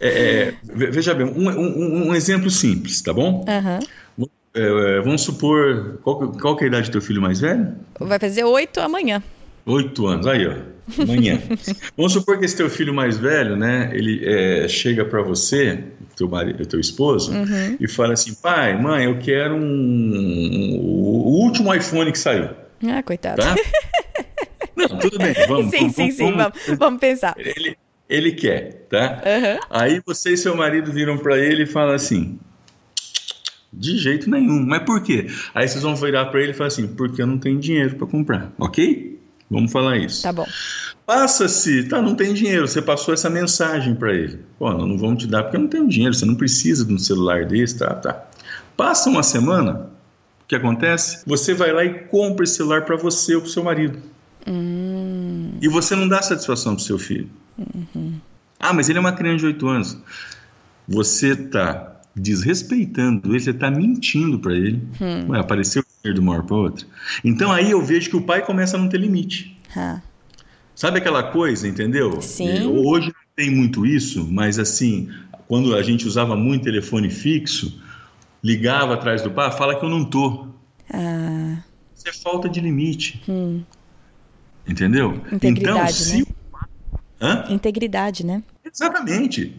é, veja bem, um, um, um, exemplo simples, tá bom? Uhum. É, vamos supor, qual, qual é a idade do teu filho mais velho? Vai fazer oito amanhã. Oito anos, aí ó, amanhã. [laughs] Vamos supor que esse teu filho mais velho, né, ele é, chega para você, teu marido, teu esposo, uhum. e fala assim, pai, mãe, eu quero um, um, o último iPhone que saiu. Ah, coitado. Tá? [laughs] Não, tudo bem, vamos. sim, sim, sim, vamos, vamos pensar. Ele, ele quer, tá? Uhum. Aí você e seu marido viram para ele e falam assim, de jeito nenhum. Mas por quê? Aí vocês vão virar para ele e falar assim: porque eu não tenho dinheiro para comprar, ok? Vamos falar isso. Tá bom. Passa-se, tá, não tem dinheiro, você passou essa mensagem para ele. Pô, não, não vamos te dar porque eu não tenho dinheiro, você não precisa de um celular desse, tá, tá. Passa uma semana, o que acontece? Você vai lá e compra esse celular para você ou para seu marido. Hum. E você não dá satisfação pro seu filho. Uhum. Ah, mas ele é uma criança de 8 anos. Você tá desrespeitando ele, você está mentindo para ele. Hum. Ué, apareceu de uma hora para outra. Então aí eu vejo que o pai começa a não ter limite. Sabe aquela coisa, entendeu? Sim. Hoje não tem muito isso, mas assim, quando a gente usava muito telefone fixo, ligava atrás do pai, fala que eu não tô. Ah. Isso é falta de limite. Hum. Entendeu? Integridade, então, se... né? Hã? Integridade, né? Exatamente.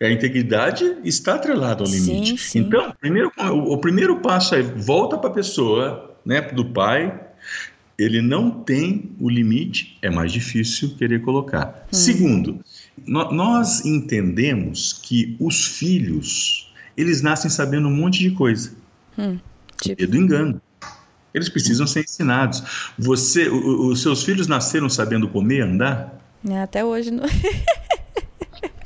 A integridade está atrelada ao limite. Sim, sim. Então, primeiro, o, o primeiro passo é volta para a pessoa, né, do pai, ele não tem o limite, é mais difícil querer colocar. Hum. Segundo, no, nós entendemos que os filhos, eles nascem sabendo um monte de coisa. Hum, tipo... do engano. Eles precisam ser ensinados. Você, o, os seus filhos nasceram sabendo comer, andar? É, até hoje não. [laughs]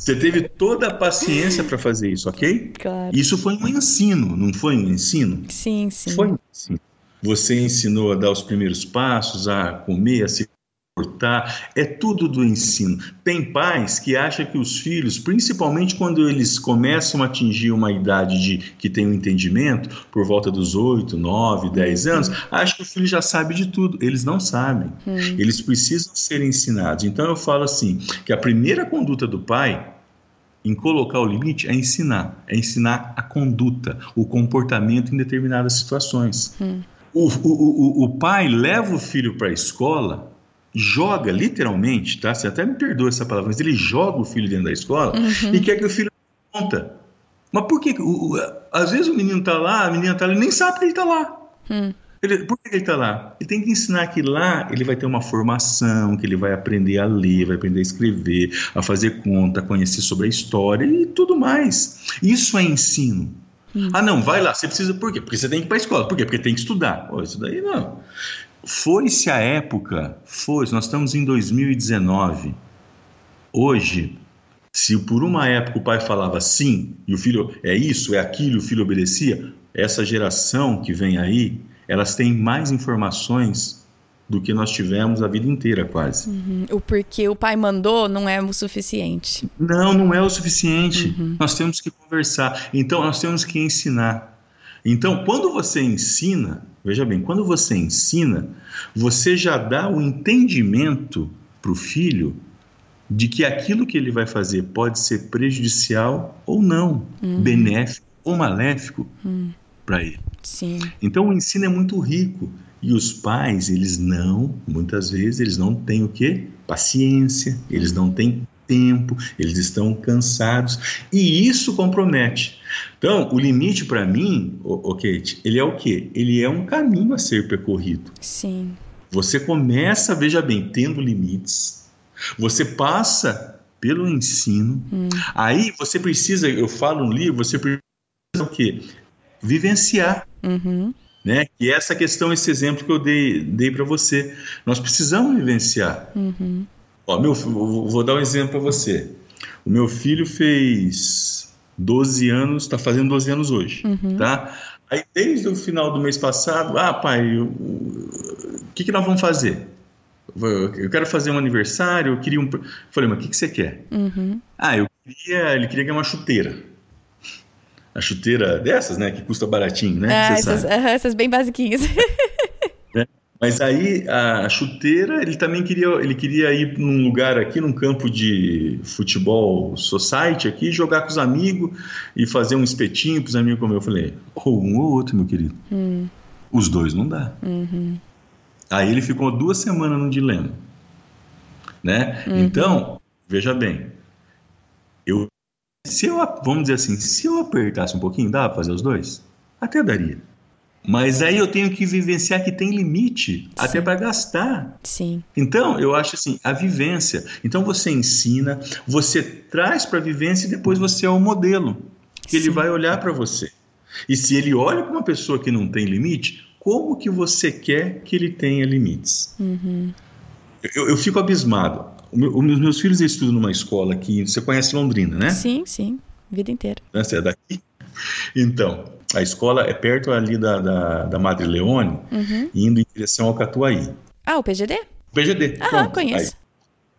Você teve toda a paciência para fazer isso, ok? Claro. Isso foi um ensino, não foi um ensino? Sim, sim. Foi um ensino. Você ensinou a dar os primeiros passos, a comer, a se comportar, é tudo do ensino. Tem pais que acham que os filhos, principalmente quando eles começam a atingir uma idade de que tem um entendimento, por volta dos 8, 9, 10 anos, acham que o filho já sabe de tudo. Eles não sabem. Hum. Eles precisam ser ensinados. Então eu falo assim, que a primeira conduta do pai em colocar o limite é ensinar, é ensinar a conduta, o comportamento em determinadas situações. Hum. O, o, o, o pai leva o filho para a escola joga, literalmente, tá? Você até me perdoa essa palavra, mas ele joga o filho dentro da escola uhum. e quer que o filho conta. Mas por que? O, o, às vezes o menino tá lá, a menina tá lá, ele nem sabe que ele tá lá. Hum. Ele, por que ele está lá? Ele tem que ensinar que lá ele vai ter uma formação, que ele vai aprender a ler, vai aprender a escrever, a fazer conta, a conhecer sobre a história e tudo mais. Isso é ensino. Hum. Ah, não, vai lá, você precisa, por quê? Porque você tem que ir para a escola. Por quê? Porque tem que estudar. Oh, isso daí não. Foi-se a época, foi, nós estamos em 2019. Hoje, se por uma época o pai falava sim, e o filho é isso, é aquilo, o filho obedecia, essa geração que vem aí, elas têm mais informações do que nós tivemos a vida inteira, quase. Uhum. O porquê o pai mandou não é o suficiente. Não, não é o suficiente. Uhum. Nós temos que conversar. Então, nós temos que ensinar. Então, quando você ensina, veja bem, quando você ensina, você já dá o entendimento para o filho de que aquilo que ele vai fazer pode ser prejudicial ou não, uhum. benéfico ou maléfico uhum. Para ele. Sim. Então, o ensino é muito rico. E os pais, eles não, muitas vezes, eles não têm o quê? Paciência, eles não têm tempo, eles estão cansados e isso compromete. Então, o limite para mim, o, Kate, ele é o quê? Ele é um caminho a ser percorrido. Sim. Você começa, veja bem, tendo limites. Você passa pelo ensino. Hum. Aí você precisa, eu falo no livro, você precisa o quê? Vivenciar. Uhum. Né? E essa questão, esse exemplo que eu dei, dei para você. Nós precisamos vivenciar. Uhum. Ó, meu, vou dar um exemplo para você. O meu filho fez 12 anos, está fazendo 12 anos hoje, uhum. tá? Aí desde o final do mês passado, ah, pai, o que, que nós vamos fazer? Eu quero fazer um aniversário, eu queria um. Eu falei, mas o que, que você quer? Uhum. Ah, eu queria. Ele queria ganhar uma chuteira. A chuteira dessas, né? Que custa baratinho, né? Ah, essas, uh, essas bem basiquinhas. [laughs] Mas aí a chuteira, ele também queria, ele queria ir num lugar aqui, num campo de futebol society aqui, jogar com os amigos e fazer um espetinho para os amigos comer. Eu falei, ou um ou outro, meu querido. Hum. Os dois não dá. Uhum. Aí ele ficou duas semanas no dilema, né? Uhum. Então, veja bem, eu, se eu, vamos dizer assim, se eu apertasse um pouquinho, dá para fazer os dois? Até daria. Mas aí eu tenho que vivenciar que tem limite, Sim. até para gastar. Sim. Então, eu acho assim, a vivência. Então você ensina, você traz para a vivência e depois você é o modelo que Sim. ele vai olhar para você. E se ele olha para uma pessoa que não tem limite, como que você quer que ele tenha limites? Uhum. Eu, eu, fico abismado. Os meus filhos estudam numa escola aqui, você conhece Londrina, né? Sim, sim, vida inteira. Você é daqui? Então, a escola é perto ali da, da, da Madre Leone, uhum. indo em direção ao Catuaí. Ah, o PGD? PGD. Ah, Pronto, conheço. Aí.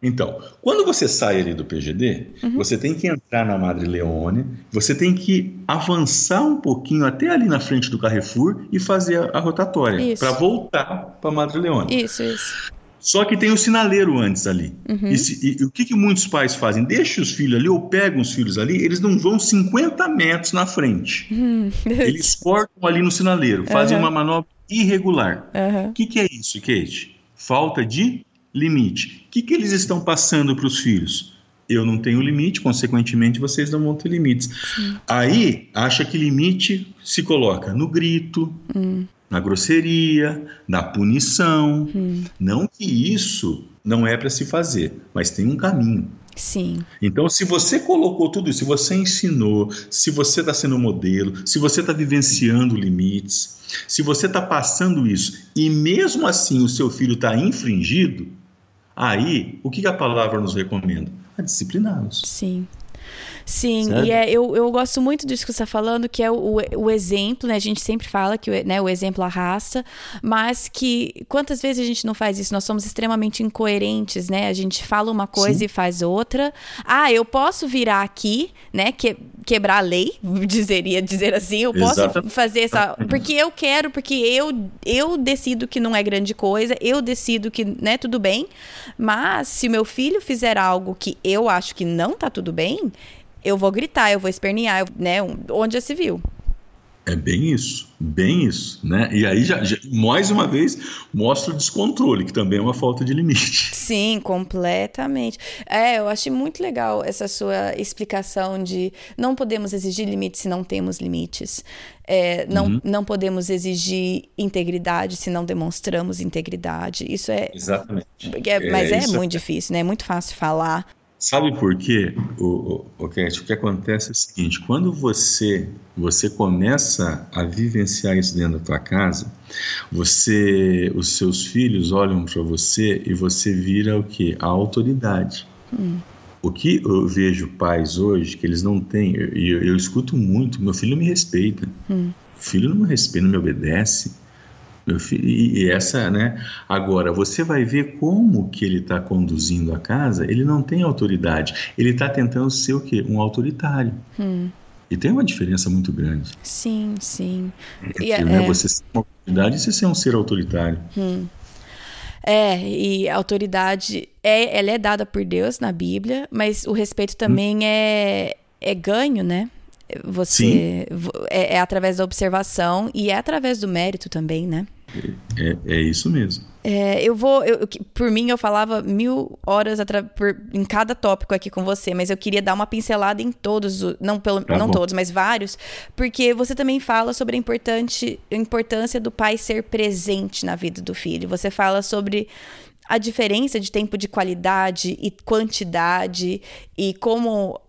Então, quando você sai ali do PGD, uhum. você tem que entrar na Madre Leone, você tem que avançar um pouquinho até ali na frente do Carrefour e fazer a, a rotatória para voltar para Madre Leone. Isso, isso. Só que tem o sinaleiro antes ali. Uhum. E, se, e, o que, que muitos pais fazem? Deixam os filhos ali ou pegam os filhos ali, eles não vão 50 metros na frente. [laughs] Uhum. Eles cortam ali no sinaleiro, fazem uhum. uma manobra irregular. O que, que é isso, Kate? Falta de limite. O que, que eles estão passando para os filhos? Eu não tenho limite, consequentemente vocês não vão ter limites. Sim. Aí acha que limite se coloca no grito, hum na grosseria, na punição. Hum. Não que isso não é para se fazer, mas tem um caminho. Sim. Então, se você colocou tudo isso, se você ensinou, se você está sendo modelo, se você está vivenciando limites, se você está passando isso e mesmo assim o seu filho está infringido, aí o que a palavra nos recomenda? A discipliná-los. Sim. Sim, e é, eu, eu gosto muito disso que você está falando, que é o, o exemplo, né? A gente sempre fala que o, né, o exemplo arrasta, mas que quantas vezes a gente não faz isso? Nós somos extremamente incoerentes, né? A gente fala uma coisa Sim. e faz outra. Ah, eu posso virar aqui, né? Que, quebrar a lei, [laughs] dizeria dizer assim, eu posso Exatamente. fazer essa. Porque eu quero, porque eu, eu decido que não é grande coisa, eu decido que, né, tudo bem. Mas se o meu filho fizer algo que eu acho que não tá tudo bem, eu vou gritar, eu vou espernear, né? Onde já se viu. É bem isso, bem isso, né? E aí já, já, mais uma vez mostra o descontrole, que também é uma falta de limite. [laughs] Sim, completamente. É, eu achei muito legal essa sua explicação de não podemos exigir limites se não temos limites. É, não, uhum. não podemos exigir integridade se não demonstramos integridade. Isso é. Exatamente. É, mas é, é muito difícil, né? É muito fácil falar. Sabe por quê, o, o, o? O que acontece é o seguinte: quando você você começa a vivenciar isso dentro da tua casa, você, os seus filhos olham para você e você vira o que? A autoridade. Hum. O que eu vejo pais hoje que eles não têm, e eu, eu, eu, escuto muito, meu filho me respeita, hum. o filho não me respeita, não me obedece. Meu filho, e essa, né? Agora, você vai ver como que ele está conduzindo a casa, ele não tem autoridade. Ele está tentando ser o quê? Um autoritário. Hum. E tem uma diferença muito grande. Sim, sim. Entre, e, né, é... Você ser uma autoridade e você ser um ser autoritário. Hum. É, e a autoridade, é, ela é dada por Deus na Bíblia, mas o respeito também hum. é, é ganho, né? Você é, é, através da observação e é através do mérito também, né? É, é isso mesmo. É, eu vou, eu, por mim, eu falava mil horas por, em cada tópico aqui com você, mas eu queria dar uma pincelada em todos, não, pelo, tá não todos, mas vários, porque você também fala sobre a, importante, a importância do pai ser presente na vida do filho. Você fala sobre a diferença de tempo de qualidade e quantidade e como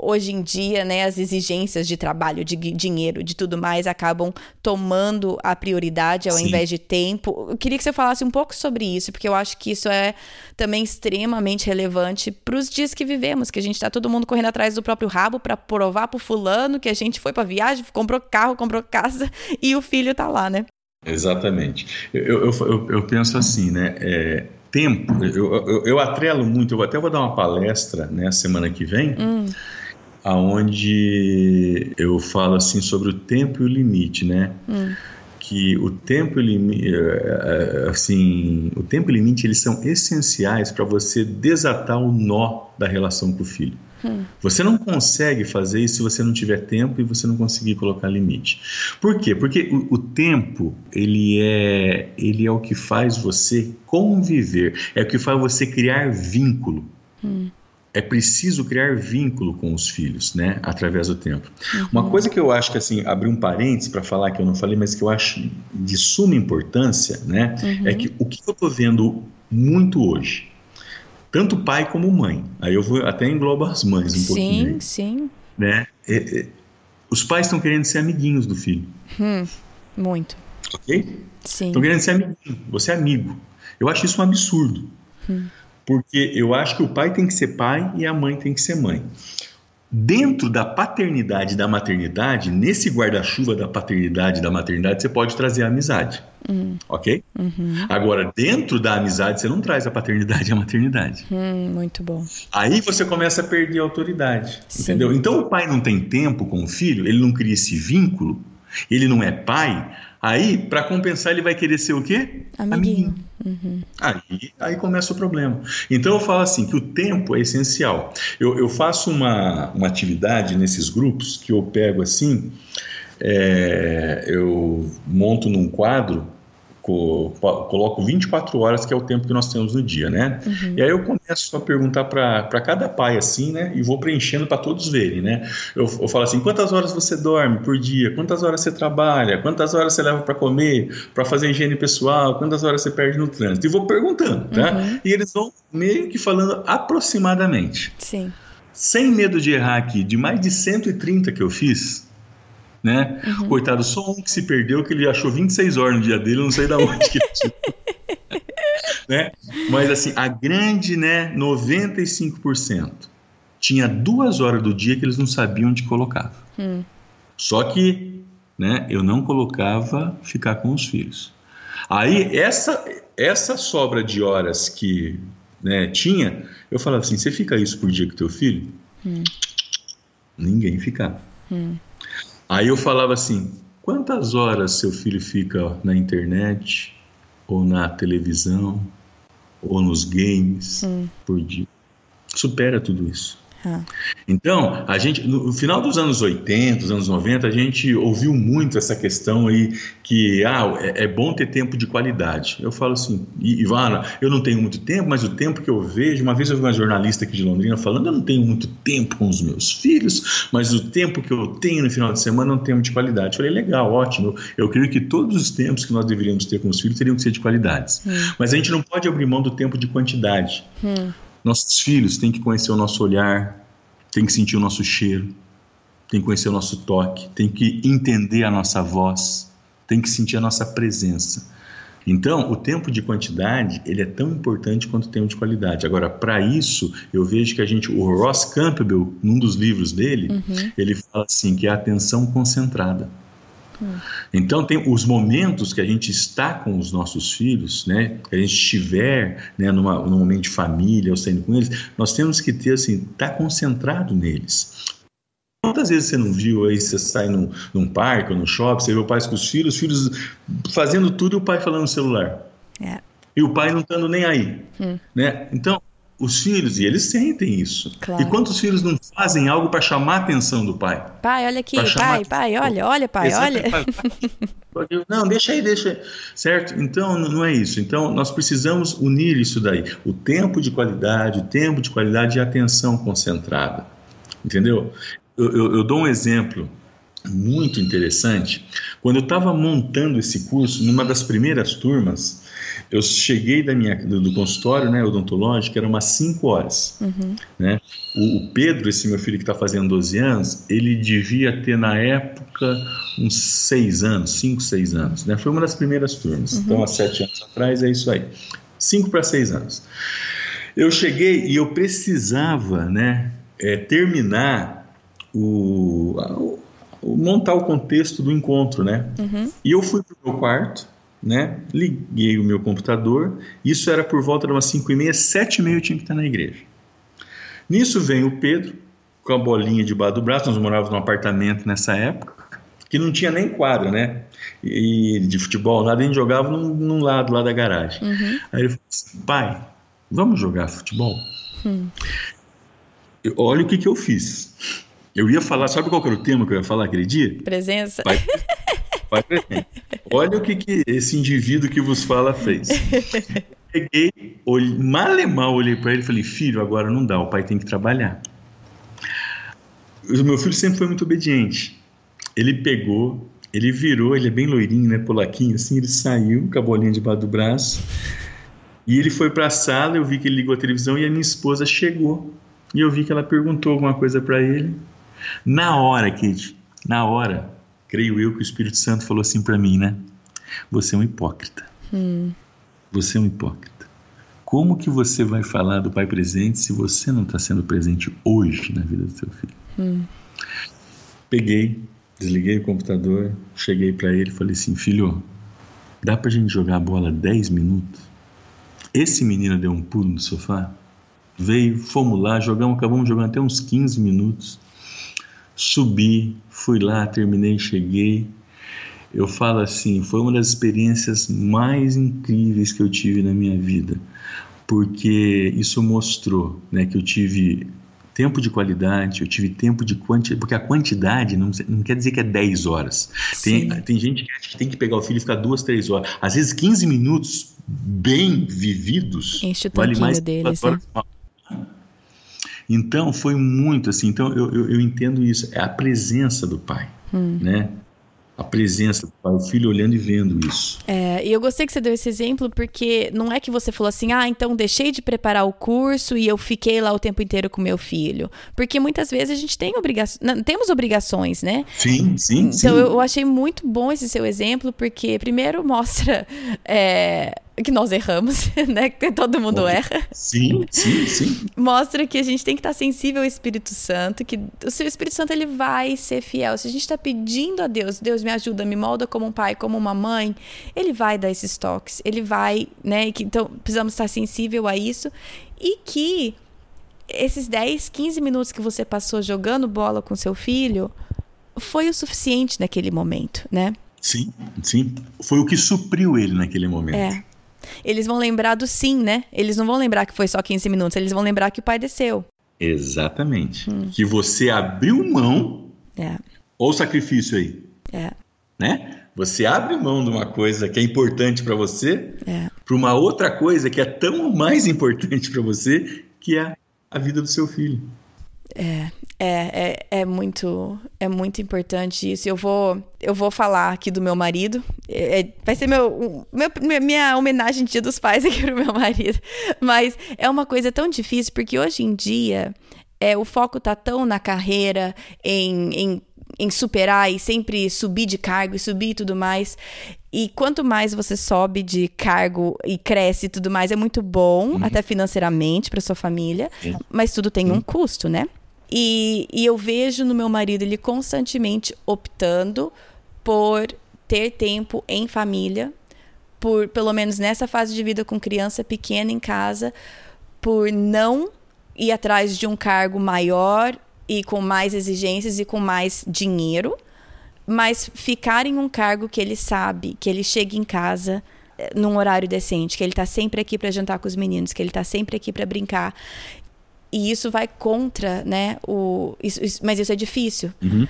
hoje em dia, né, as exigências de trabalho, de dinheiro, de tudo mais, acabam tomando a prioridade ao Sim. invés de tempo. Eu queria que você falasse um pouco sobre isso, porque eu acho que isso é também extremamente relevante para os dias que vivemos, que a gente está todo mundo correndo atrás do próprio rabo para provar pro fulano que a gente foi para viagem, comprou carro, comprou casa [laughs] e o filho está lá, né? Exatamente. Eu, eu, eu, eu penso assim, né? É, tempo, eu, eu, eu, atrelo muito, eu até vou dar uma palestra né, semana que vem, hum. aonde eu falo assim sobre o tempo e o limite, né? Hum. Que o tempo e limite, eh, eh, assim, o tempo e limite eles são essenciais para você desatar o nó da relação com o filho. Hum. Você não consegue fazer isso se você não tiver tempo e você não conseguir colocar limite. Por quê? Porque o, o tempo ele é ele é o que faz você conviver, é o que faz você criar vínculo. Hum. É preciso criar vínculo com os filhos, né, através do tempo. Uhum. Uma coisa que eu acho que assim, abrir um parênteses para falar que eu não falei, mas que eu acho de suma importância, né, uhum. é que o que eu estou vendo muito hoje, tanto pai como mãe. Aí eu vou até englobar as mães um sim, pouquinho. Sim, sim. Né? É, é, os pais estão querendo ser amiguinhos do filho. Hum, muito. Ok? Sim. Estão querendo ser amiguinho. Você é amigo. Eu acho isso um absurdo. Hum. Porque eu acho que o pai tem que ser pai e a mãe tem que ser mãe. Dentro da paternidade e da maternidade, nesse guarda-chuva da paternidade e da maternidade, você pode trazer a amizade. Uhum. Ok? Uhum. Agora, dentro da amizade, você não traz a paternidade e a maternidade. Hum, muito bom. Aí você começa a perder a autoridade. Sim. Entendeu? Então, o pai não tem tempo com o filho, ele não cria esse vínculo, ele não é pai. Aí, para compensar, ele vai querer ser o quê? Amiguinho. Amiguinho. Uhum. Aí, aí começa o problema. Então eu falo assim que o tempo é essencial. Eu, eu faço uma, uma atividade nesses grupos que eu pego assim, é, eu monto num quadro coloco 24 horas, que é o tempo que nós temos no dia, né? Uhum. E aí eu começo a perguntar para cada pai assim, né? E vou preenchendo para todos verem, né? Eu, eu, falo assim: quantas horas você dorme por dia? Quantas horas você trabalha? Quantas horas você leva para comer? Para fazer higiene pessoal? Quantas horas você perde no trânsito? E vou perguntando, tá? Uhum. E eles vão meio que falando aproximadamente. Sim. Sem medo de errar aqui, de mais de 130 que eu fiz, né? Uhum. Coitado, só um que se perdeu, que ele achou 26 horas no dia dele, eu não sei da onde que ele [laughs] né? Mas assim, a grande, né, 95% tinha duas horas do dia que eles não sabiam onde colocava. Hum. Só que, né, eu não colocava ficar com os filhos. Aí essa essa sobra de horas que né, tinha, eu falava assim, você fica isso por dia com teu filho? Hum. Ninguém ficava. Hum. Aí eu falava assim: quantas horas seu filho fica na internet, ou na televisão, ou nos games hum. por dia? Supera tudo isso. Ah. Então, a gente, no final dos anos 80, dos anos 90, a gente ouviu muito essa questão aí que ah, é, é bom ter tempo de qualidade. Eu falo assim, Ivana, eu não tenho muito tempo, mas o tempo que eu vejo, uma vez eu vi uma jornalista aqui de Londrina falando, eu não tenho muito tempo com os meus filhos, mas o tempo que eu tenho no final de semana não tenho de qualidade. Eu falei, legal, ótimo. Eu creio que todos os tempos que nós deveríamos ter com os filhos teriam que ser de qualidades. Hum. Mas a gente não pode abrir mão do tempo de quantidade. Hum. Nossos filhos têm que conhecer o nosso olhar, têm que sentir o nosso cheiro, têm que conhecer o nosso toque, têm que entender a nossa voz, têm que sentir a nossa presença. Então, o tempo de quantidade ele é tão importante quanto o tempo de qualidade. Agora, para isso, eu vejo que a gente, o Ross Campbell, num dos livros dele, uhum. ele fala assim que é a atenção concentrada. Então tem os momentos que a gente está com os nossos filhos, né, que a gente estiver, né, numa, num momento de família ou saindo com eles, nós temos que ter assim, estar tá concentrado neles. Quantas vezes você não viu aí, você sai num, num parque ou no shopping, você vê o pai com os filhos, os filhos fazendo tudo e o pai falando no celular. É. E o pai não estando nem aí. Hum. Né? Então, os filhos, e eles sentem isso. Claro. E quantos filhos não fazem algo para chamar a atenção do pai? Pai, olha aqui, pai, pai, olha, olha, pai, olha. [laughs] Não, deixa aí, deixa aí. Certo? Então, não é isso. Então, nós precisamos unir isso daí. O tempo de qualidade, o tempo de qualidade e a atenção concentrada. Entendeu? Eu, eu, eu dou um exemplo muito interessante. Quando eu estava montando esse curso, numa das primeiras turmas, eu cheguei da minha, do, do consultório né, odontológico, era umas 5 horas. Uhum. Né? O, o, Pedro, esse meu filho que está fazendo 12 anos, ele devia ter na época uns 6 anos, 5, 6 anos. Né? Foi uma das primeiras turmas. Uhum. Então, há 7 anos atrás, é isso aí. 5 para 6 anos. Eu cheguei e eu precisava né, é, terminar o, o, montar o contexto do encontro, né? Uhum. E eu fui para o meu quarto, né? Liguei o meu computador. Isso era por volta de umas 5 e meia, 7 e meia eu tinha que estar na igreja. Nisso vem o Pedro com a bolinha debaixo do braço. Nós morávamos num apartamento nessa época que não tinha nem quadra, né? E de futebol, nada a gente jogava num, num lado lá da garagem. Uhum. Aí ele falou assim: pai, vamos jogar futebol? Hum. Olha o que, que eu fiz. Eu ia falar, sabe qual era o tema que eu ia falar aquele dia? Presença. Pai, [laughs] presente. Olha o que, que esse indivíduo que vos fala fez. Peguei, olhei, mal olhei para ele e falei: Filho, agora não dá, o pai tem que trabalhar. O meu filho sempre foi muito obediente. Ele pegou, ele virou, ele é bem loirinho, né, polaquinho, assim, ele saiu com a bolinha debaixo do braço. E ele foi para a sala, eu vi que ele ligou a televisão e a minha esposa chegou. E eu vi que ela perguntou alguma coisa para ele. Na hora, Kate, na hora, creio eu que o Espírito Santo falou assim para mim, né? Você é um hipócrita. Hum. Você é um hipócrita. Como que você vai falar do Pai presente se você não está sendo presente hoje na vida do seu filho? Hum. Peguei, desliguei o computador, cheguei para ele e falei assim: Filho, dá para a gente jogar a bola 10 minutos? Esse menino deu um pulo no sofá, veio, fomos lá, jogamos, acabamos jogando até uns 15 minutos. Subi, fui lá, terminei, cheguei. Eu falo assim, foi uma das experiências mais incríveis que eu tive na minha vida, porque isso mostrou, né, que eu tive tempo de qualidade, eu tive tempo de quantidade, porque a quantidade não, não, quer dizer que é 10 horas. Tem, tem gente que acha que tem que pegar o filho e ficar duas, três horas. Às vezes 15 minutos bem vividos Enche o vale mais deles, horas. Né? Então foi muito assim. Então eu, eu, eu, entendo isso. É a presença do pai, hum. né? a presença do pai, o filho olhando e vendo isso. É, e eu gostei que você deu esse exemplo porque não é que você falou assim, ah, então deixei de preparar o curso e eu fiquei lá o tempo inteiro com meu filho. Porque muitas vezes a gente tem obrigações, temos obrigações, né? Sim, sim. Então sim. eu achei muito bom esse seu exemplo porque primeiro mostra [laughs] é, que nós erramos, [laughs] né? Que todo mundo Bom, erra. Sim, sim, sim. Mostra que a gente tem que estar sensível ao Espírito Santo, que o seu Espírito Santo ele vai ser fiel. Se a gente está pedindo a Deus, Deus me ajuda, me molda como um pai, como uma mãe, ele vai dar esses toques, ele vai, né? Que, então precisamos estar sensível a isso e que esses 10, 15 minutos que você passou jogando bola com seu filho foi o suficiente naquele momento, né? Sim, sim. Foi o que supriu ele naquele momento. É eles vão lembrar do sim, né? Eles não vão lembrar que foi só 15 minutos, eles vão lembrar que o pai desceu. Exatamente. Hum. Que você abriu mão. É. Ou sacrifício aí. É. Né? Você abre mão de uma coisa que é importante para você é. para uma outra coisa que é tão mais importante para você, que é a vida do seu filho. É, é, é, é, muito é muito importante isso. Eu vou eu vou falar aqui do meu marido. É, é vai ser meu, meu, minha homenagem de Dia dos Pais aqui [laughs] pro meu marido. Mas é uma coisa tão difícil porque hoje em dia é, o foco tá tão na carreira, em, em, em superar e sempre subir de cargo e subir e tudo mais. E quanto mais você sobe de cargo e cresce e tudo mais, é muito bom, uhum. até financeiramente para sua família, mas tudo tem um custo, né? E, e eu vejo no meu marido ele constantemente optando por ter tempo em família, por pelo menos nessa fase de vida com criança pequena em casa, por não ir atrás de um cargo maior e com mais exigências e com mais dinheiro, mas ficar em um cargo que ele sabe, que ele chega em casa eh, num horário decente, que ele está sempre aqui para jantar com os meninos, que ele está sempre aqui para brincar e isso vai contra, né? O, isso, isso, mas isso é difícil. Uhum.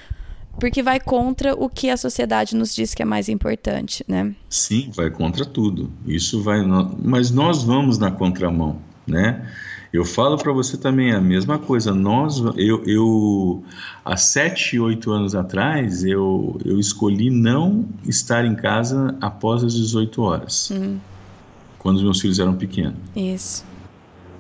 Porque vai contra o que a sociedade nos diz que é mais importante, né? Sim, vai contra tudo. Isso vai. Mas nós vamos na contramão, né? Eu falo para você também a mesma coisa. Nós, eu, eu há sete, oito anos atrás, eu, eu escolhi não estar em casa após as 18 horas, hum. quando os meus filhos eram pequenos. Isso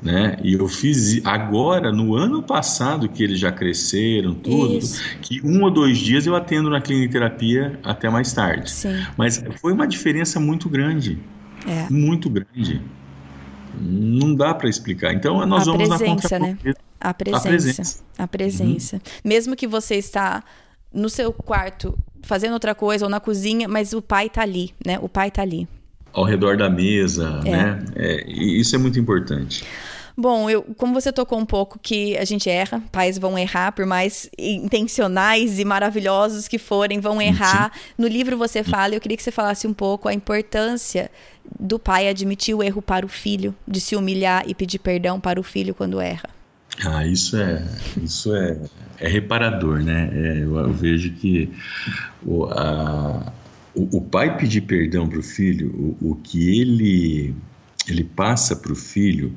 né? E eu fiz agora, no ano passado, que eles já cresceram, tudo, Isso. que um ou dois dias eu atendo na clínica terapia até mais tarde. Sim. Mas foi uma diferença muito grande. É. Muito grande. Não dá para explicar. Então nós a vamos presença, na né? A presença. A presença. A presença. Uhum. Mesmo que você está no seu quarto fazendo outra coisa ou na cozinha, mas o pai está ali, né? O pai está ali ao redor da mesa, é. né? É, isso é muito importante. Bom, eu, como você tocou um pouco que a gente erra, pais vão errar, por mais intencionais e maravilhosos que forem, vão errar. Sim. No livro você fala, eu queria que você falasse um pouco a importância do pai admitir o erro para o filho, de se humilhar e pedir perdão para o filho quando erra. Ah, isso é, isso é, é reparador, né? É, eu, eu, vejo que o, a, o, o pai pedir perdão para o filho, o, o que ele ele passa para o filho,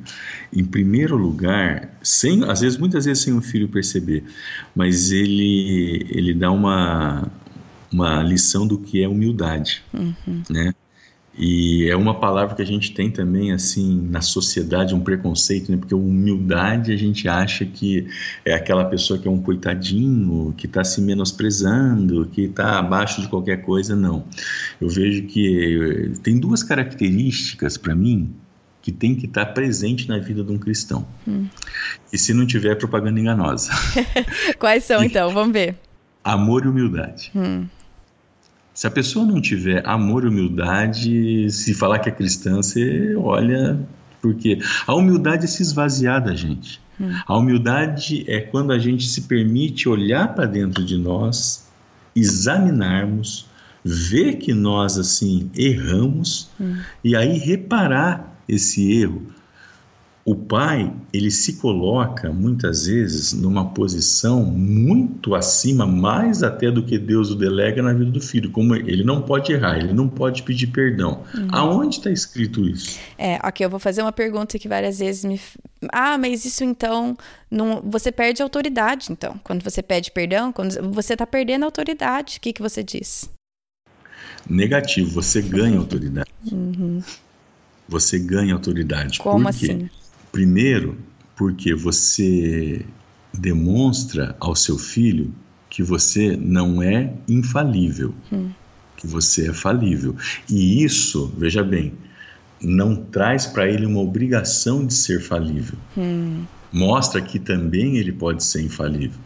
em primeiro lugar, sem, às vezes, muitas vezes sem o filho perceber, mas ele, ele dá uma, uma lição do que é humildade, uhum. né? E é uma palavra que a gente tem também, assim, na sociedade, um preconceito, né? Porque humildade a gente acha que é aquela pessoa que é um coitadinho, que está se menosprezando, que está abaixo de qualquer coisa. Não. Eu vejo que tem duas características para mim que tem que estar tá presente na vida de um cristão. Hum. E se não tiver, é propaganda enganosa. [laughs] Quais são, então? Vamos ver. Amor e humildade. Hum. Se a pessoa não tiver amor e humildade, se falar que é cristã, você olha. Porque a humildade é se esvaziar da gente. Hum. A humildade é quando a gente se permite olhar para dentro de nós, examinarmos, ver que nós assim erramos hum. e aí reparar esse erro o pai ele se coloca muitas vezes numa posição muito acima, mais até do que Deus o delega na vida do filho. Como ele não pode errar, ele não pode pedir perdão. Uhum. Aonde está escrito isso? É, ok, eu vou fazer uma pergunta que várias vezes me. Ah, mas isso então. Não... Você perde autoridade, então. Quando você pede perdão, quando você está perdendo autoridade, o que, que você diz? Negativo, você ganha autoridade. Uhum. Você ganha autoridade. Como assim? Primeiro, porque você demonstra ao seu filho que você não é infalível, hum. que você é falível. E isso, veja bem, não traz para ele uma obrigação de ser falível. Hum. Mostra que também ele pode ser infalível.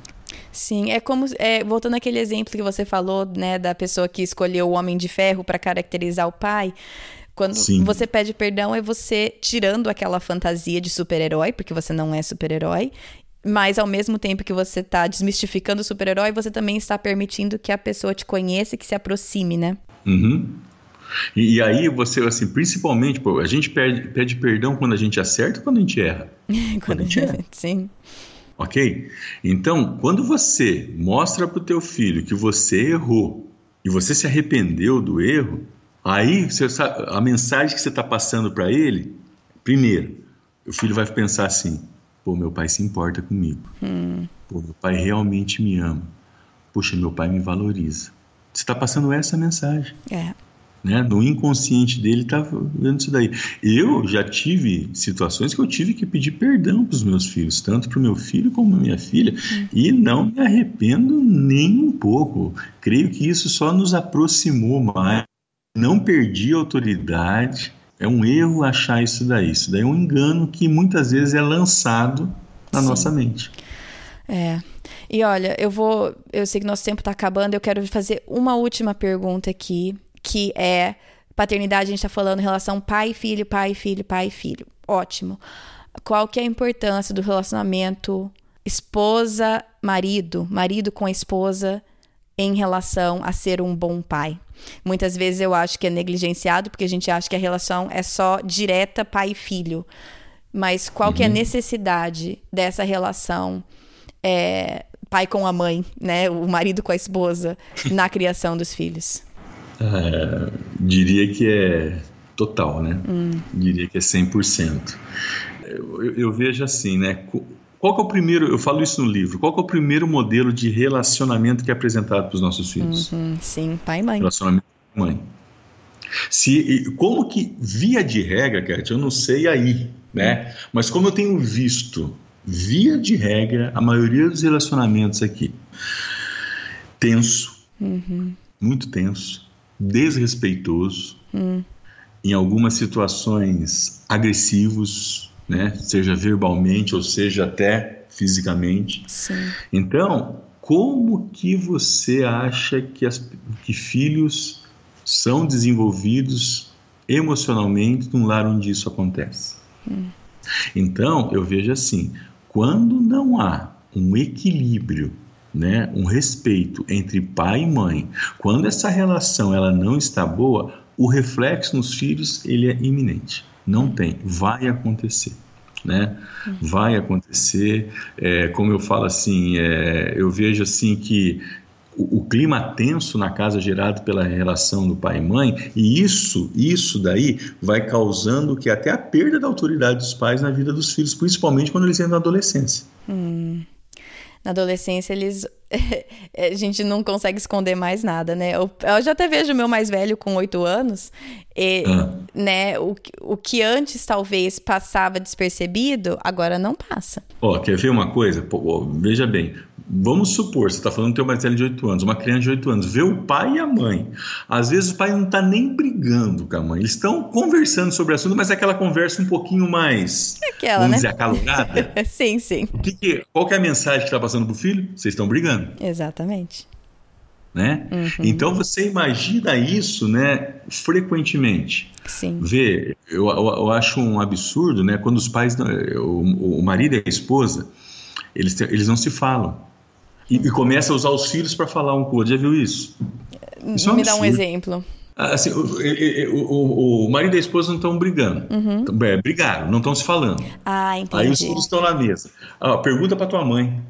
Sim, é como é, voltando àquele exemplo que você falou, né, da pessoa que escolheu o homem de ferro para caracterizar o pai. Quando Sim. você pede perdão, é você tirando aquela fantasia de super-herói, porque você não é super-herói, mas ao mesmo tempo que você está desmistificando o super-herói, você também está permitindo que a pessoa te conheça e que se aproxime, né? Uhum. E, e, aí você, assim, principalmente, pô, a gente pede, pede perdão quando a gente acerta ou quando a gente erra? [laughs] quando, a gente erra. [laughs] Sim. Ok? Então, quando você mostra para o teu filho que você errou e você se arrependeu do erro, Aí, a mensagem que você está passando para ele, primeiro, o filho vai pensar assim: pô, meu pai se importa comigo. Hum. Pô, meu pai realmente me ama. Poxa, meu pai me valoriza. Você está passando essa mensagem. É. Né? No inconsciente dele está vendo isso daí. Eu já tive situações que eu tive que pedir perdão para os meus filhos, tanto para o meu filho como para minha filha, hum. e não me arrependo nem um pouco. Creio que isso só nos aproximou mais não perdi a autoridade. É um erro achar isso daí. Isso daí é um engano que muitas vezes é lançado na Sim. nossa mente. É. E olha, eu vou. Eu sei que nosso tempo está acabando, eu quero fazer uma última pergunta aqui, que é paternidade, a gente está falando em relação pai filho, pai filho, pai filho. Ótimo. Qual que é a importância do relacionamento esposa-marido, marido com a esposa em relação a ser um bom pai. Muitas vezes eu acho que é negligenciado porque a gente acha que a relação é só direta pai e filho. Mas qual uhum. que é a uhum. necessidade dessa relação é, pai com a mãe, né, o marido com a esposa [laughs] na criação dos filhos? É, diria que é total, né? Hum. Diria que é 100%. Eu, eu vejo assim, né? Qual é o primeiro, eu falo isso no livro, qual é o primeiro modelo de relacionamento que é apresentado para os nossos filhos? Uhum, sim, pai e mãe. Relacionamento com mãe. Se, como que, via de regra, Kat, eu não sei aí, né? Mas como eu tenho visto, via de regra, a maioria dos relacionamentos aqui, tenso, uhum. muito tenso, desrespeitoso, uhum. em algumas situações agressivos, né? Seja verbalmente ou seja até fisicamente. Sim. Então, como que você acha que, as, que filhos são desenvolvidos emocionalmente num lar onde isso acontece? Hum. Então, eu vejo assim, quando não há um equilíbrio né, um respeito entre pai e mãe, quando essa relação ela não está boa, o reflexo nos filhos ele é iminente. Não tem, vai acontecer. Né? Vai acontecer. É, como eu falo assim, é, eu vejo assim que o, o, clima tenso na casa gerado pela relação do pai e mãe, e isso, isso daí vai causando que até a perda da autoridade dos pais na vida dos filhos, principalmente quando eles entram na adolescência. Hum na adolescência eles [laughs] a gente não consegue esconder mais nada, né? Eu, eu já até vejo o meu mais velho com oito anos, e, ah. né? O, o que antes talvez passava despercebido, agora não passa. Ó, oh, quer ver uma coisa? Pô, veja bem, Vamos supor, você está falando do teu mais velho de 8 anos, uma criança de 8 anos, vê o pai e a mãe. Às vezes o pai não está nem brigando com a mãe, eles estão conversando sobre o assunto, mas é aquela conversa um pouquinho mais, é aquela, vamos né? dizer, acalorada. [laughs] sim, sim. O que que, qual que é a mensagem que está passando para o filho? Vocês estão brigando. Exatamente. Né? Uhum. Então você imagina isso, né, frequentemente. Sim. Vê, eu, eu, eu acho um absurdo, né, quando os pais, o, o marido e a esposa, eles, eles não se falam e, e começa a usar os filhos para falar um com o outro. Já viu isso? isso é um Me dá um exemplo. Assim, o, o, o, marido e a esposa não estão brigando. Uhum. É, brigaram, não estão se falando. Ah, entendi. Aí os filhos estão na mesa. Ah, pergunta para tua mãe.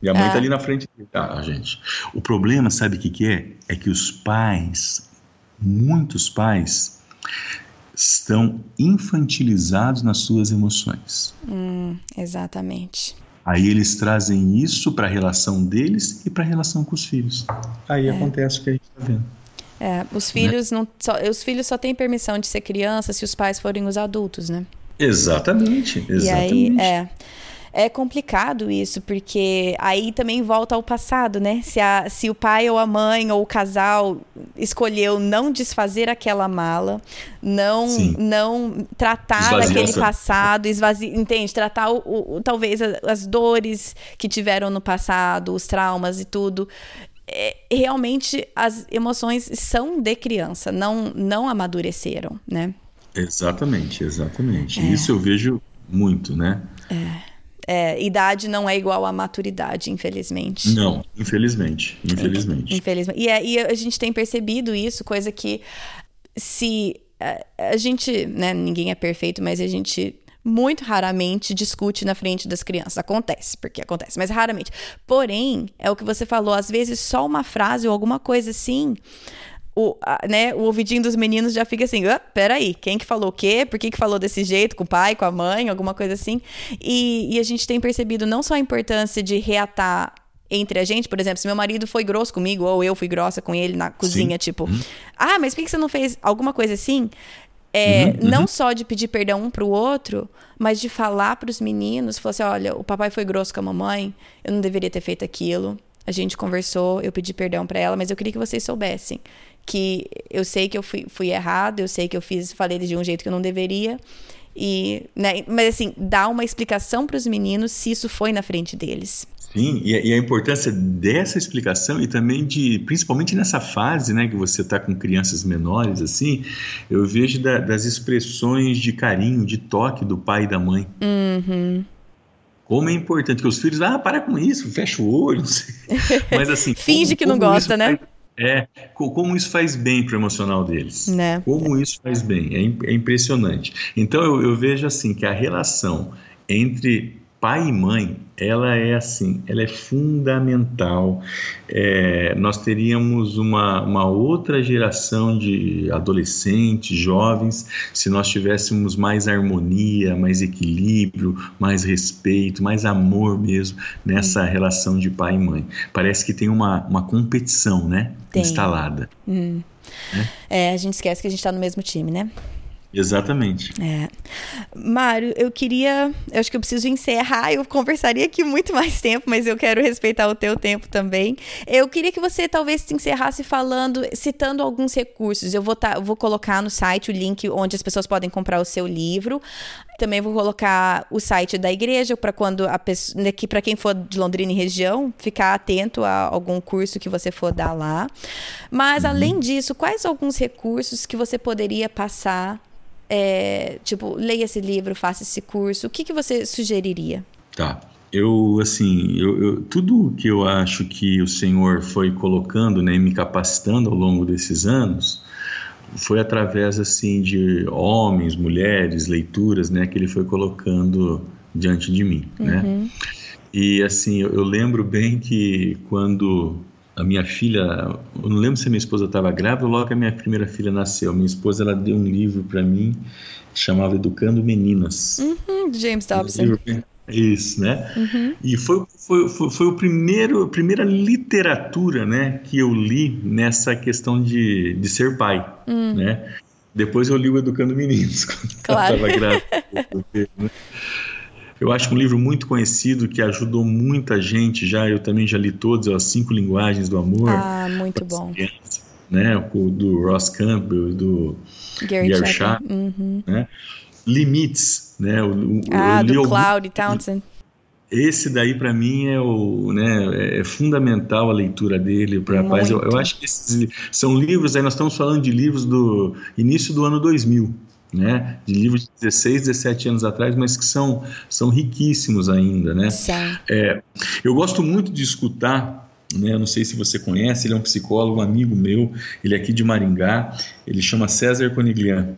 E a mãe está ah. ali na frente. Ah, gente. O problema, sabe o que, que é? É que os pais, muitos pais, estão infantilizados nas suas emoções. Hum, exatamente. Aí eles trazem isso para a relação deles e para a relação com os filhos. Aí é. acontece o que a gente está vendo. É, os né? filhos né? não, só, os filhos só têm permissão de ser criança se os pais forem os adultos, né? Exatamente, exatamente. E aí, é, é complicado isso, porque aí também volta ao passado, né? Se, a, se o pai ou a mãe ou o casal escolheu não desfazer aquela mala, não não tratar aquele passado, esvaziar, entende? Tratar o, o, talvez as dores que tiveram no passado, os traumas e tudo. É, realmente as emoções são de criança, não, não amadureceram, né? Exatamente, exatamente. É. Isso eu vejo muito, né? É. É, idade não é igual a maturidade, infelizmente. Não, infelizmente, infelizmente. infelizmente. E, é, e a gente tem percebido isso, coisa que se a, a gente, né, ninguém é perfeito, mas a gente muito raramente discute na frente das crianças. Acontece, porque acontece, mas raramente. Porém, é o que você falou, às vezes só uma frase ou alguma coisa assim o, a, né, o ouvidinho dos meninos já fica assim, ah, peraí, quem que falou o quê? Por que, que falou desse jeito? Com o pai, com a mãe, alguma coisa assim. E, e a gente tem percebido não só a importância de reatar entre a gente, por exemplo, se meu marido foi grosso comigo ou eu fui grossa com ele na cozinha, Sim. tipo, uhum. ah, mas por que você não fez alguma coisa assim? É, uhum, não uhum. só de pedir perdão um pro outro, mas de falar para os meninos, falar assim, olha, o papai foi grosso com a mamãe, eu não deveria ter feito aquilo. A gente conversou, eu pedi perdão para ela, mas eu queria que vocês soubessem que eu sei que eu fui, fui errado, eu sei que eu fiz, falei de um jeito que eu não deveria. E, né, mas assim, dá uma explicação para os meninos se isso foi na frente deles. Sim, e a, e a, importância dessa explicação e também de, principalmente nessa fase, né, que você está com crianças menores, assim, eu vejo da, das expressões de carinho, de toque do pai e da mãe. Uhum. Como é importante que os filhos, ah, para com isso, fecha o olho, [laughs] mas assim. Finge como, que não gosta, né? Faz, é, como isso faz bem para o emocional deles. Né? Como isso faz bem, é, é impressionante. Então eu, eu vejo assim que a relação entre pai e mãe, ela é assim, ela é fundamental. É, nós teríamos uma, uma outra geração de adolescentes, jovens, se nós tivéssemos mais harmonia, mais equilíbrio, mais respeito, mais amor mesmo nessa hum. relação de pai e mãe. Parece que tem uma, uma competição, né? Tem. Instalada. Hum. É? é, a gente esquece que a gente está no mesmo time, né? Exatamente. É. Mário, eu queria. Eu acho que eu preciso encerrar. Eu conversaria aqui muito [laughs] mais tempo, mas eu quero respeitar o teu tempo também. Eu queria que você talvez se encerrasse falando, citando alguns recursos. Eu vou, tá, vou colocar no site o link onde as pessoas podem comprar o seu livro. Também vou colocar o site da igreja para quando a pessoa, né, para quem for de Londrina e região, ficar atento a algum curso que você for dar lá. Mas além disso, quais alguns recursos que você poderia passar é, tipo, leia esse livro, faça esse curso, o que, que você sugeriria? Tá. Eu, assim, eu, eu, tudo que eu acho que o Senhor foi colocando, né, me capacitando ao longo desses anos, foi através, assim, de homens, mulheres, leituras, né, que ele foi colocando diante de mim, né? uhum. né? E, assim, eu, eu lembro bem que quando a minha filha, eu não lembro se a minha esposa estava grávida logo que a minha primeira filha nasceu. Minha esposa ela deu um livro para mim que chamava Educando Meninas. Uhum, James Dobson. Isso, né? Uhum. E foi, foi, foi, foi, o primeiro, a primeira literatura né, que eu li nessa questão de, de ser pai, uhum. né? Depois eu li o Educando Meninos, [laughs] quando claro. eu estava grávida. [laughs] Eu acho um livro muito conhecido que ajudou muita gente já. Eu também já li todos, As Cinco Linguagens do Amor. Ah, muito bom. Crianças, né? O do Ross Campbell, do Gary, Gary Shaw, uhum. né? Limites, né? O, ah, do Cloud Townsend. Esse daí para mim é o, né, é fundamental a leitura dele para. Eu, eu, acho que esses são livros. Aí nós estamos falando de livros do início do ano 2000 né, de livros de 16, 17 anos atrás, mas que são, são riquíssimos ainda, né? É, eu gosto muito de escutar né? Não sei se você conhece, ele é um psicólogo, um amigo meu, ele é aqui de Maringá, ele chama César Coniglian.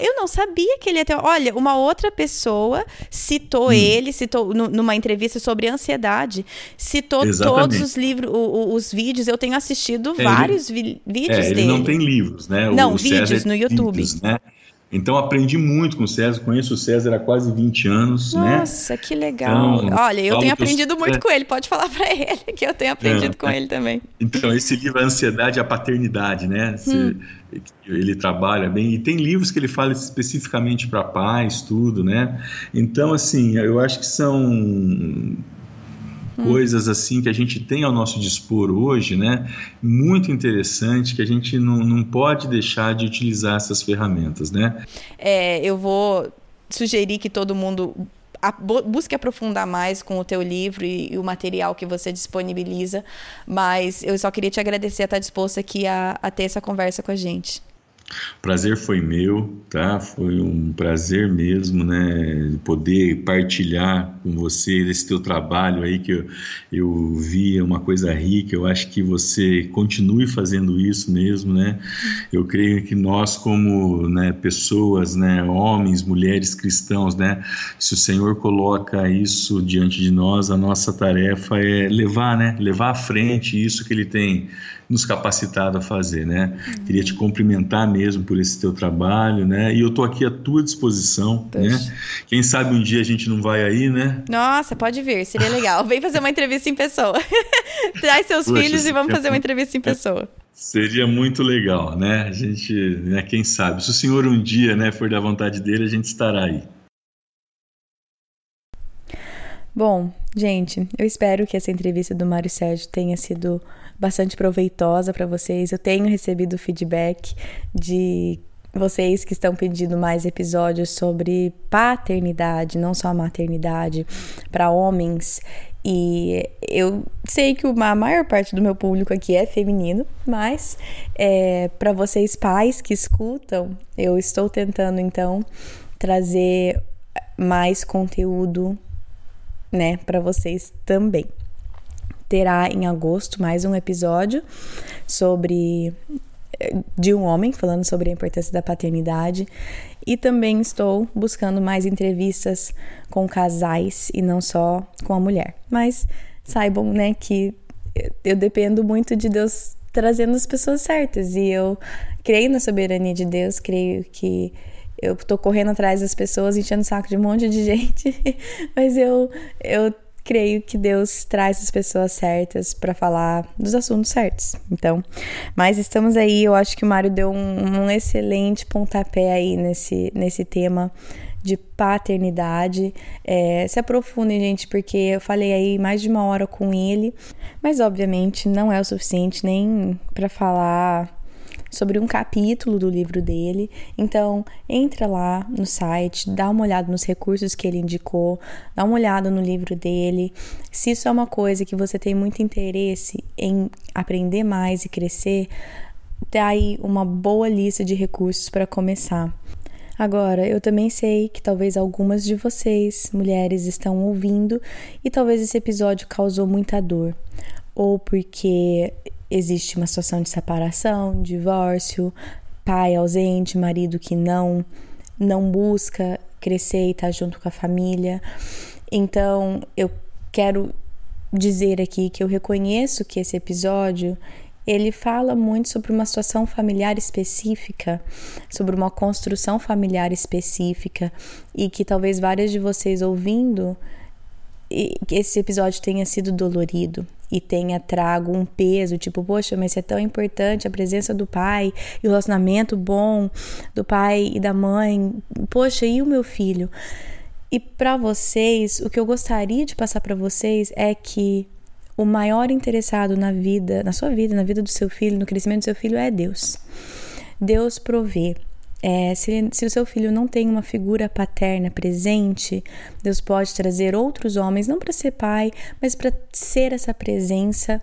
Eu não sabia que ele ia ter. Olha, uma outra pessoa citou hum. ele, citou numa entrevista sobre ansiedade, citou Exatamente. todos os livros, os vídeos. Eu tenho assistido é, vários ele, vídeos é, ele dele. não tem livros, né? Não, o vídeos César no YouTube. Vídeos, né? Então aprendi muito com o César, conheço o César há quase 20 anos, Nossa, né? Nossa, que legal. Então, Olha, eu tenho aprendido eu... muito com ele, pode falar [laughs] para ele que eu tenho aprendido é, com ele também. Então, esse livro A Ansiedade e a Paternidade, né? Hum. Ele trabalha bem e tem livros que ele fala especificamente para pais, tudo, né? Então, assim, eu acho que são Coisas assim que a gente tem ao nosso dispor hoje, né? Muito interessante que a gente não, não pode deixar de utilizar essas ferramentas, né? É, eu vou sugerir que todo mundo busque aprofundar mais com o teu livro e, e, o material que você disponibiliza, mas eu só queria te agradecer a estar disposto aqui a, a ter essa conversa com a gente. Prazer foi meu, tá? Foi um prazer mesmo, né? Poder partilhar com você esse teu trabalho aí que eu, eu vi, é uma coisa rica. Eu acho que você continue fazendo isso mesmo, né? Eu creio que nós, como né, pessoas, né, homens, mulheres cristãos, né? Se o Senhor coloca isso diante de nós, a nossa tarefa é levar, né? Levar à frente isso que Ele tem nos capacitado a fazer, né? Uhum. Queria te cumprimentar mesmo por esse teu trabalho, né? E eu tô aqui à tua disposição, né? Quem sabe um dia a gente não vai aí, né? Nossa, pode vir, seria legal. Vem fazer uma entrevista em pessoa. [laughs] Traz seus Poxa, filhos e vamos fazer uma entrevista em pessoa. Seria muito legal, né? A gente, né, quem sabe, se o senhor um dia, né, for da vontade dele, a gente estará aí. Bom, gente, eu espero que essa entrevista do Mário Sérgio tenha sido bastante proveitosa para vocês. Eu tenho recebido feedback de vocês que estão pedindo mais episódios sobre paternidade, não só maternidade, para homens. E eu sei que a maior parte do meu público aqui é feminino, mas é, para vocês pais que escutam, eu estou tentando então trazer mais conteúdo né, para vocês também. Terá em agosto mais um episódio sobre eh, de um homem falando sobre a importância da paternidade. E também estou buscando mais entrevistas com casais e não só com a mulher. Mas saibam, né, que eu dependo muito de Deus trazendo as pessoas certas. E eu creio na soberania de Deus, creio que eu tô correndo atrás das pessoas, enchendo o saco de um monte de [laughs] gente, mas eu, eu creio que Deus traz as pessoas certas para falar dos assuntos certos. Então, mas estamos aí, eu acho que o Mário deu um, um excelente pontapé aí nesse, nesse tema de paternidade. É, se aprofundem, gente, porque eu falei aí mais de uma hora com ele, mas obviamente não é o suficiente nem para falar sobre um capítulo do livro dele. Então, entra lá no site, dá uma olhada nos recursos que ele indicou, dá uma olhada no livro dele. Se isso é uma coisa que você tem muito interesse em aprender mais e crescer, dá aí uma boa lista de recursos para começar. Agora, eu também sei que talvez algumas de vocês, mulheres, estão ouvindo e talvez esse episódio causou muita dor, ou porque existe uma situação de separação, divórcio, pai ausente, marido que não não busca crescer e estar tá junto com a família. Então, eu quero dizer aqui que eu reconheço que esse episódio ele fala muito sobre uma situação familiar específica, sobre uma construção familiar específica e que talvez várias de vocês ouvindo esse episódio tenha sido dolorido e tenha trago um peso, tipo, poxa, mas é tão importante a presença do pai e o relacionamento bom do pai e da mãe. Poxa, e o meu filho? E para vocês, o que eu gostaria de passar para vocês é que o maior interessado na vida, na sua vida, na vida do seu filho, no crescimento do seu filho é Deus. Deus provê. É, se, se, o seu filho não tem uma figura paterna presente, Deus pode trazer outros homens, não para ser pai, mas para ser essa presença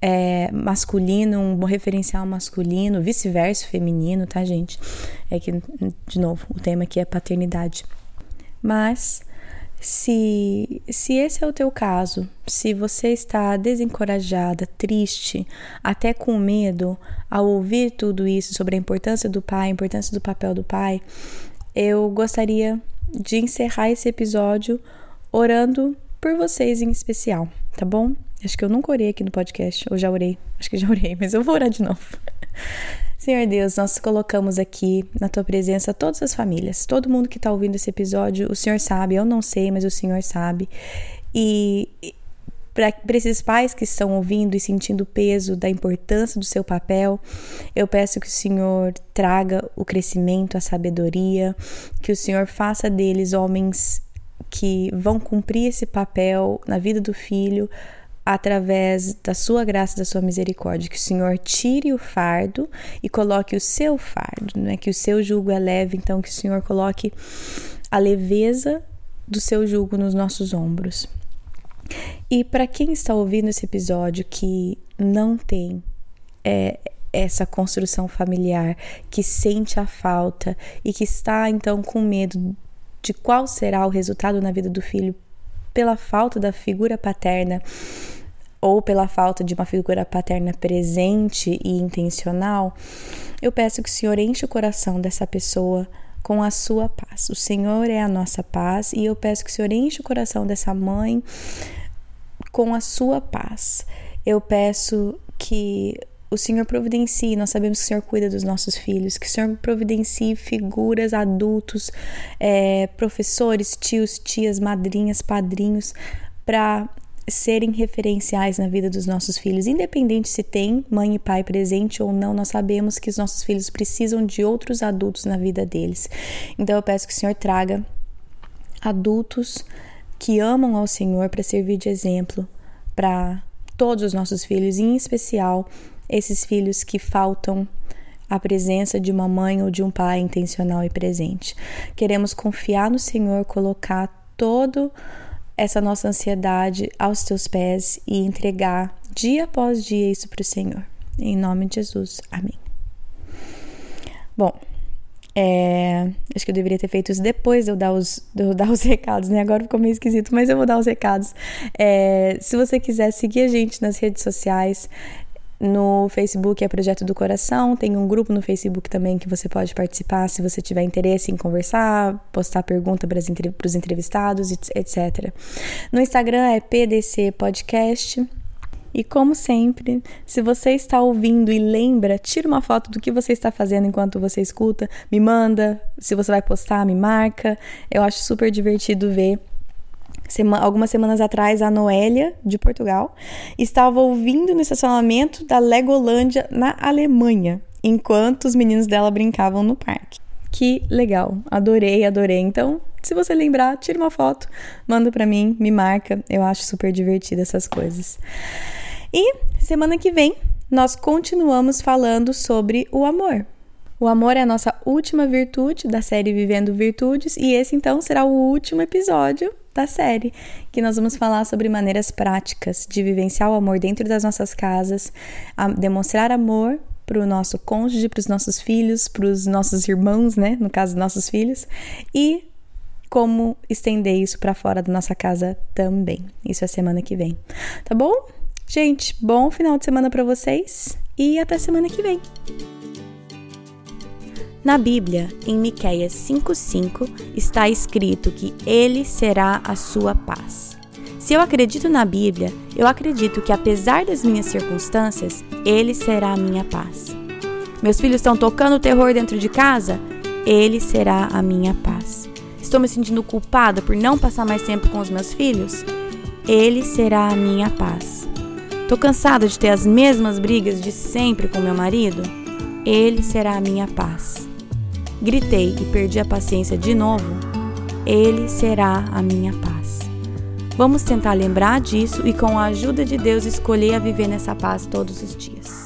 é, masculino, um referencial masculino, vice-versa, feminino, tá, gente? É que, de novo, o tema aqui é paternidade. Mas Se, se esse é o teu caso, se você está desencorajada, triste, até com medo ao ouvir tudo isso sobre a importância do pai, a importância do papel do pai, eu gostaria de encerrar esse episódio orando por vocês em especial, tá bom? Acho que eu nunca orei aqui no podcast, ou já orei, acho que já orei, mas eu vou orar de novo. Senhor Deus, nós colocamos aqui na tua presença todas as famílias, todo mundo que está ouvindo esse episódio, o Senhor sabe, eu não sei, mas o Senhor sabe. E para esses pais que estão ouvindo e sentindo o peso da importância do seu papel, eu peço que o Senhor traga o crescimento, a sabedoria, que o Senhor faça deles homens que vão cumprir esse papel na vida do filho através da sua graça da sua misericórdia, que o Senhor tire o fardo e coloque o seu fardo, né? Que o seu jugo é leve, então que o Senhor coloque a leveza do seu jugo nos nossos ombros. E para quem está ouvindo esse episódio que não tem é, essa construção familiar, que sente a falta e que está então com medo de qual será o resultado na vida do filho pela falta da figura paterna ou pela falta de uma figura paterna presente e intencional, eu peço que o Senhor enche o coração dessa pessoa com a sua paz. O Senhor é a nossa paz e eu peço que o Senhor enche o coração dessa mãe com a sua paz. Eu peço que o Senhor providencie, nós sabemos que o Senhor cuida dos nossos filhos, que o Senhor providencie figuras, adultos, é, professores, tios, tias, madrinhas, padrinhos, para serem referenciais na vida dos nossos filhos, independente se tem mãe e pai presente ou não, nós sabemos que os nossos filhos precisam de outros adultos na vida deles. Então eu peço que o Senhor traga adultos que amam ao Senhor para servir de exemplo para todos os nossos filhos, em especial esses filhos que faltam a presença de uma mãe ou de um pai intencional e presente. Queremos confiar no Senhor, colocar todo essa nossa ansiedade aos teus pés e entregar dia após dia isso para o Senhor. Em nome de Jesus. Amém. Bom, é, acho que eu deveria ter feito isso depois de eu dar os, de eu dar os [laughs] recados, né? Agora ficou meio esquisito, mas eu vou dar os recados. É, se você quiser seguir a gente nas redes sociais, no Facebook é Projeto do Coração, tem um grupo no Facebook também que você pode participar se você tiver interesse em conversar, postar pergunta para os entrevistados, etc. No Instagram é PDC Podcast. E como sempre, se você está ouvindo e lembra, tira uma foto do que você está fazendo enquanto você escuta, me manda. Se você vai postar, me marca. Eu acho super divertido ver Sema, algumas semanas atrás, a Noélia, de Portugal, estava ouvindo no estacionamento da Legolândia, na Alemanha, enquanto os meninos dela brincavam no parque. Que legal, adorei, adorei. Então, se você lembrar, tira uma foto, manda para mim, me marca. Eu acho super divertido essas coisas. E semana que vem nós continuamos falando sobre o amor. O amor é a nossa última virtude da série Vivendo Virtudes e esse então será o último episódio da série, que nós vamos falar sobre maneiras práticas de vivenciar o amor dentro das nossas casas, demonstrar amor para o nosso cônjuge, para os nossos filhos, para os nossos irmãos, né? No caso, nossos filhos, e como estender isso para fora da nossa casa também. Isso é semana que vem. Tá bom? Gente, bom final de semana para vocês e até semana que vem. Na Bíblia, em Miqueias 5:5, está escrito que ele será a sua paz. Se eu acredito na Bíblia, eu acredito que apesar das minhas circunstâncias, ele será a minha paz. Meus filhos estão tocando terror dentro de casa? Ele será a minha paz. Estou me sentindo culpada por não passar mais tempo com os meus filhos? Ele será a minha paz. Estou cansada de ter as mesmas brigas de sempre com meu marido? Ele será a minha paz gritei e perdi a paciência de novo, Ele será a minha paz. Vamos tentar lembrar disso e, com a ajuda de Deus, escolher a viver nessa paz todos os dias.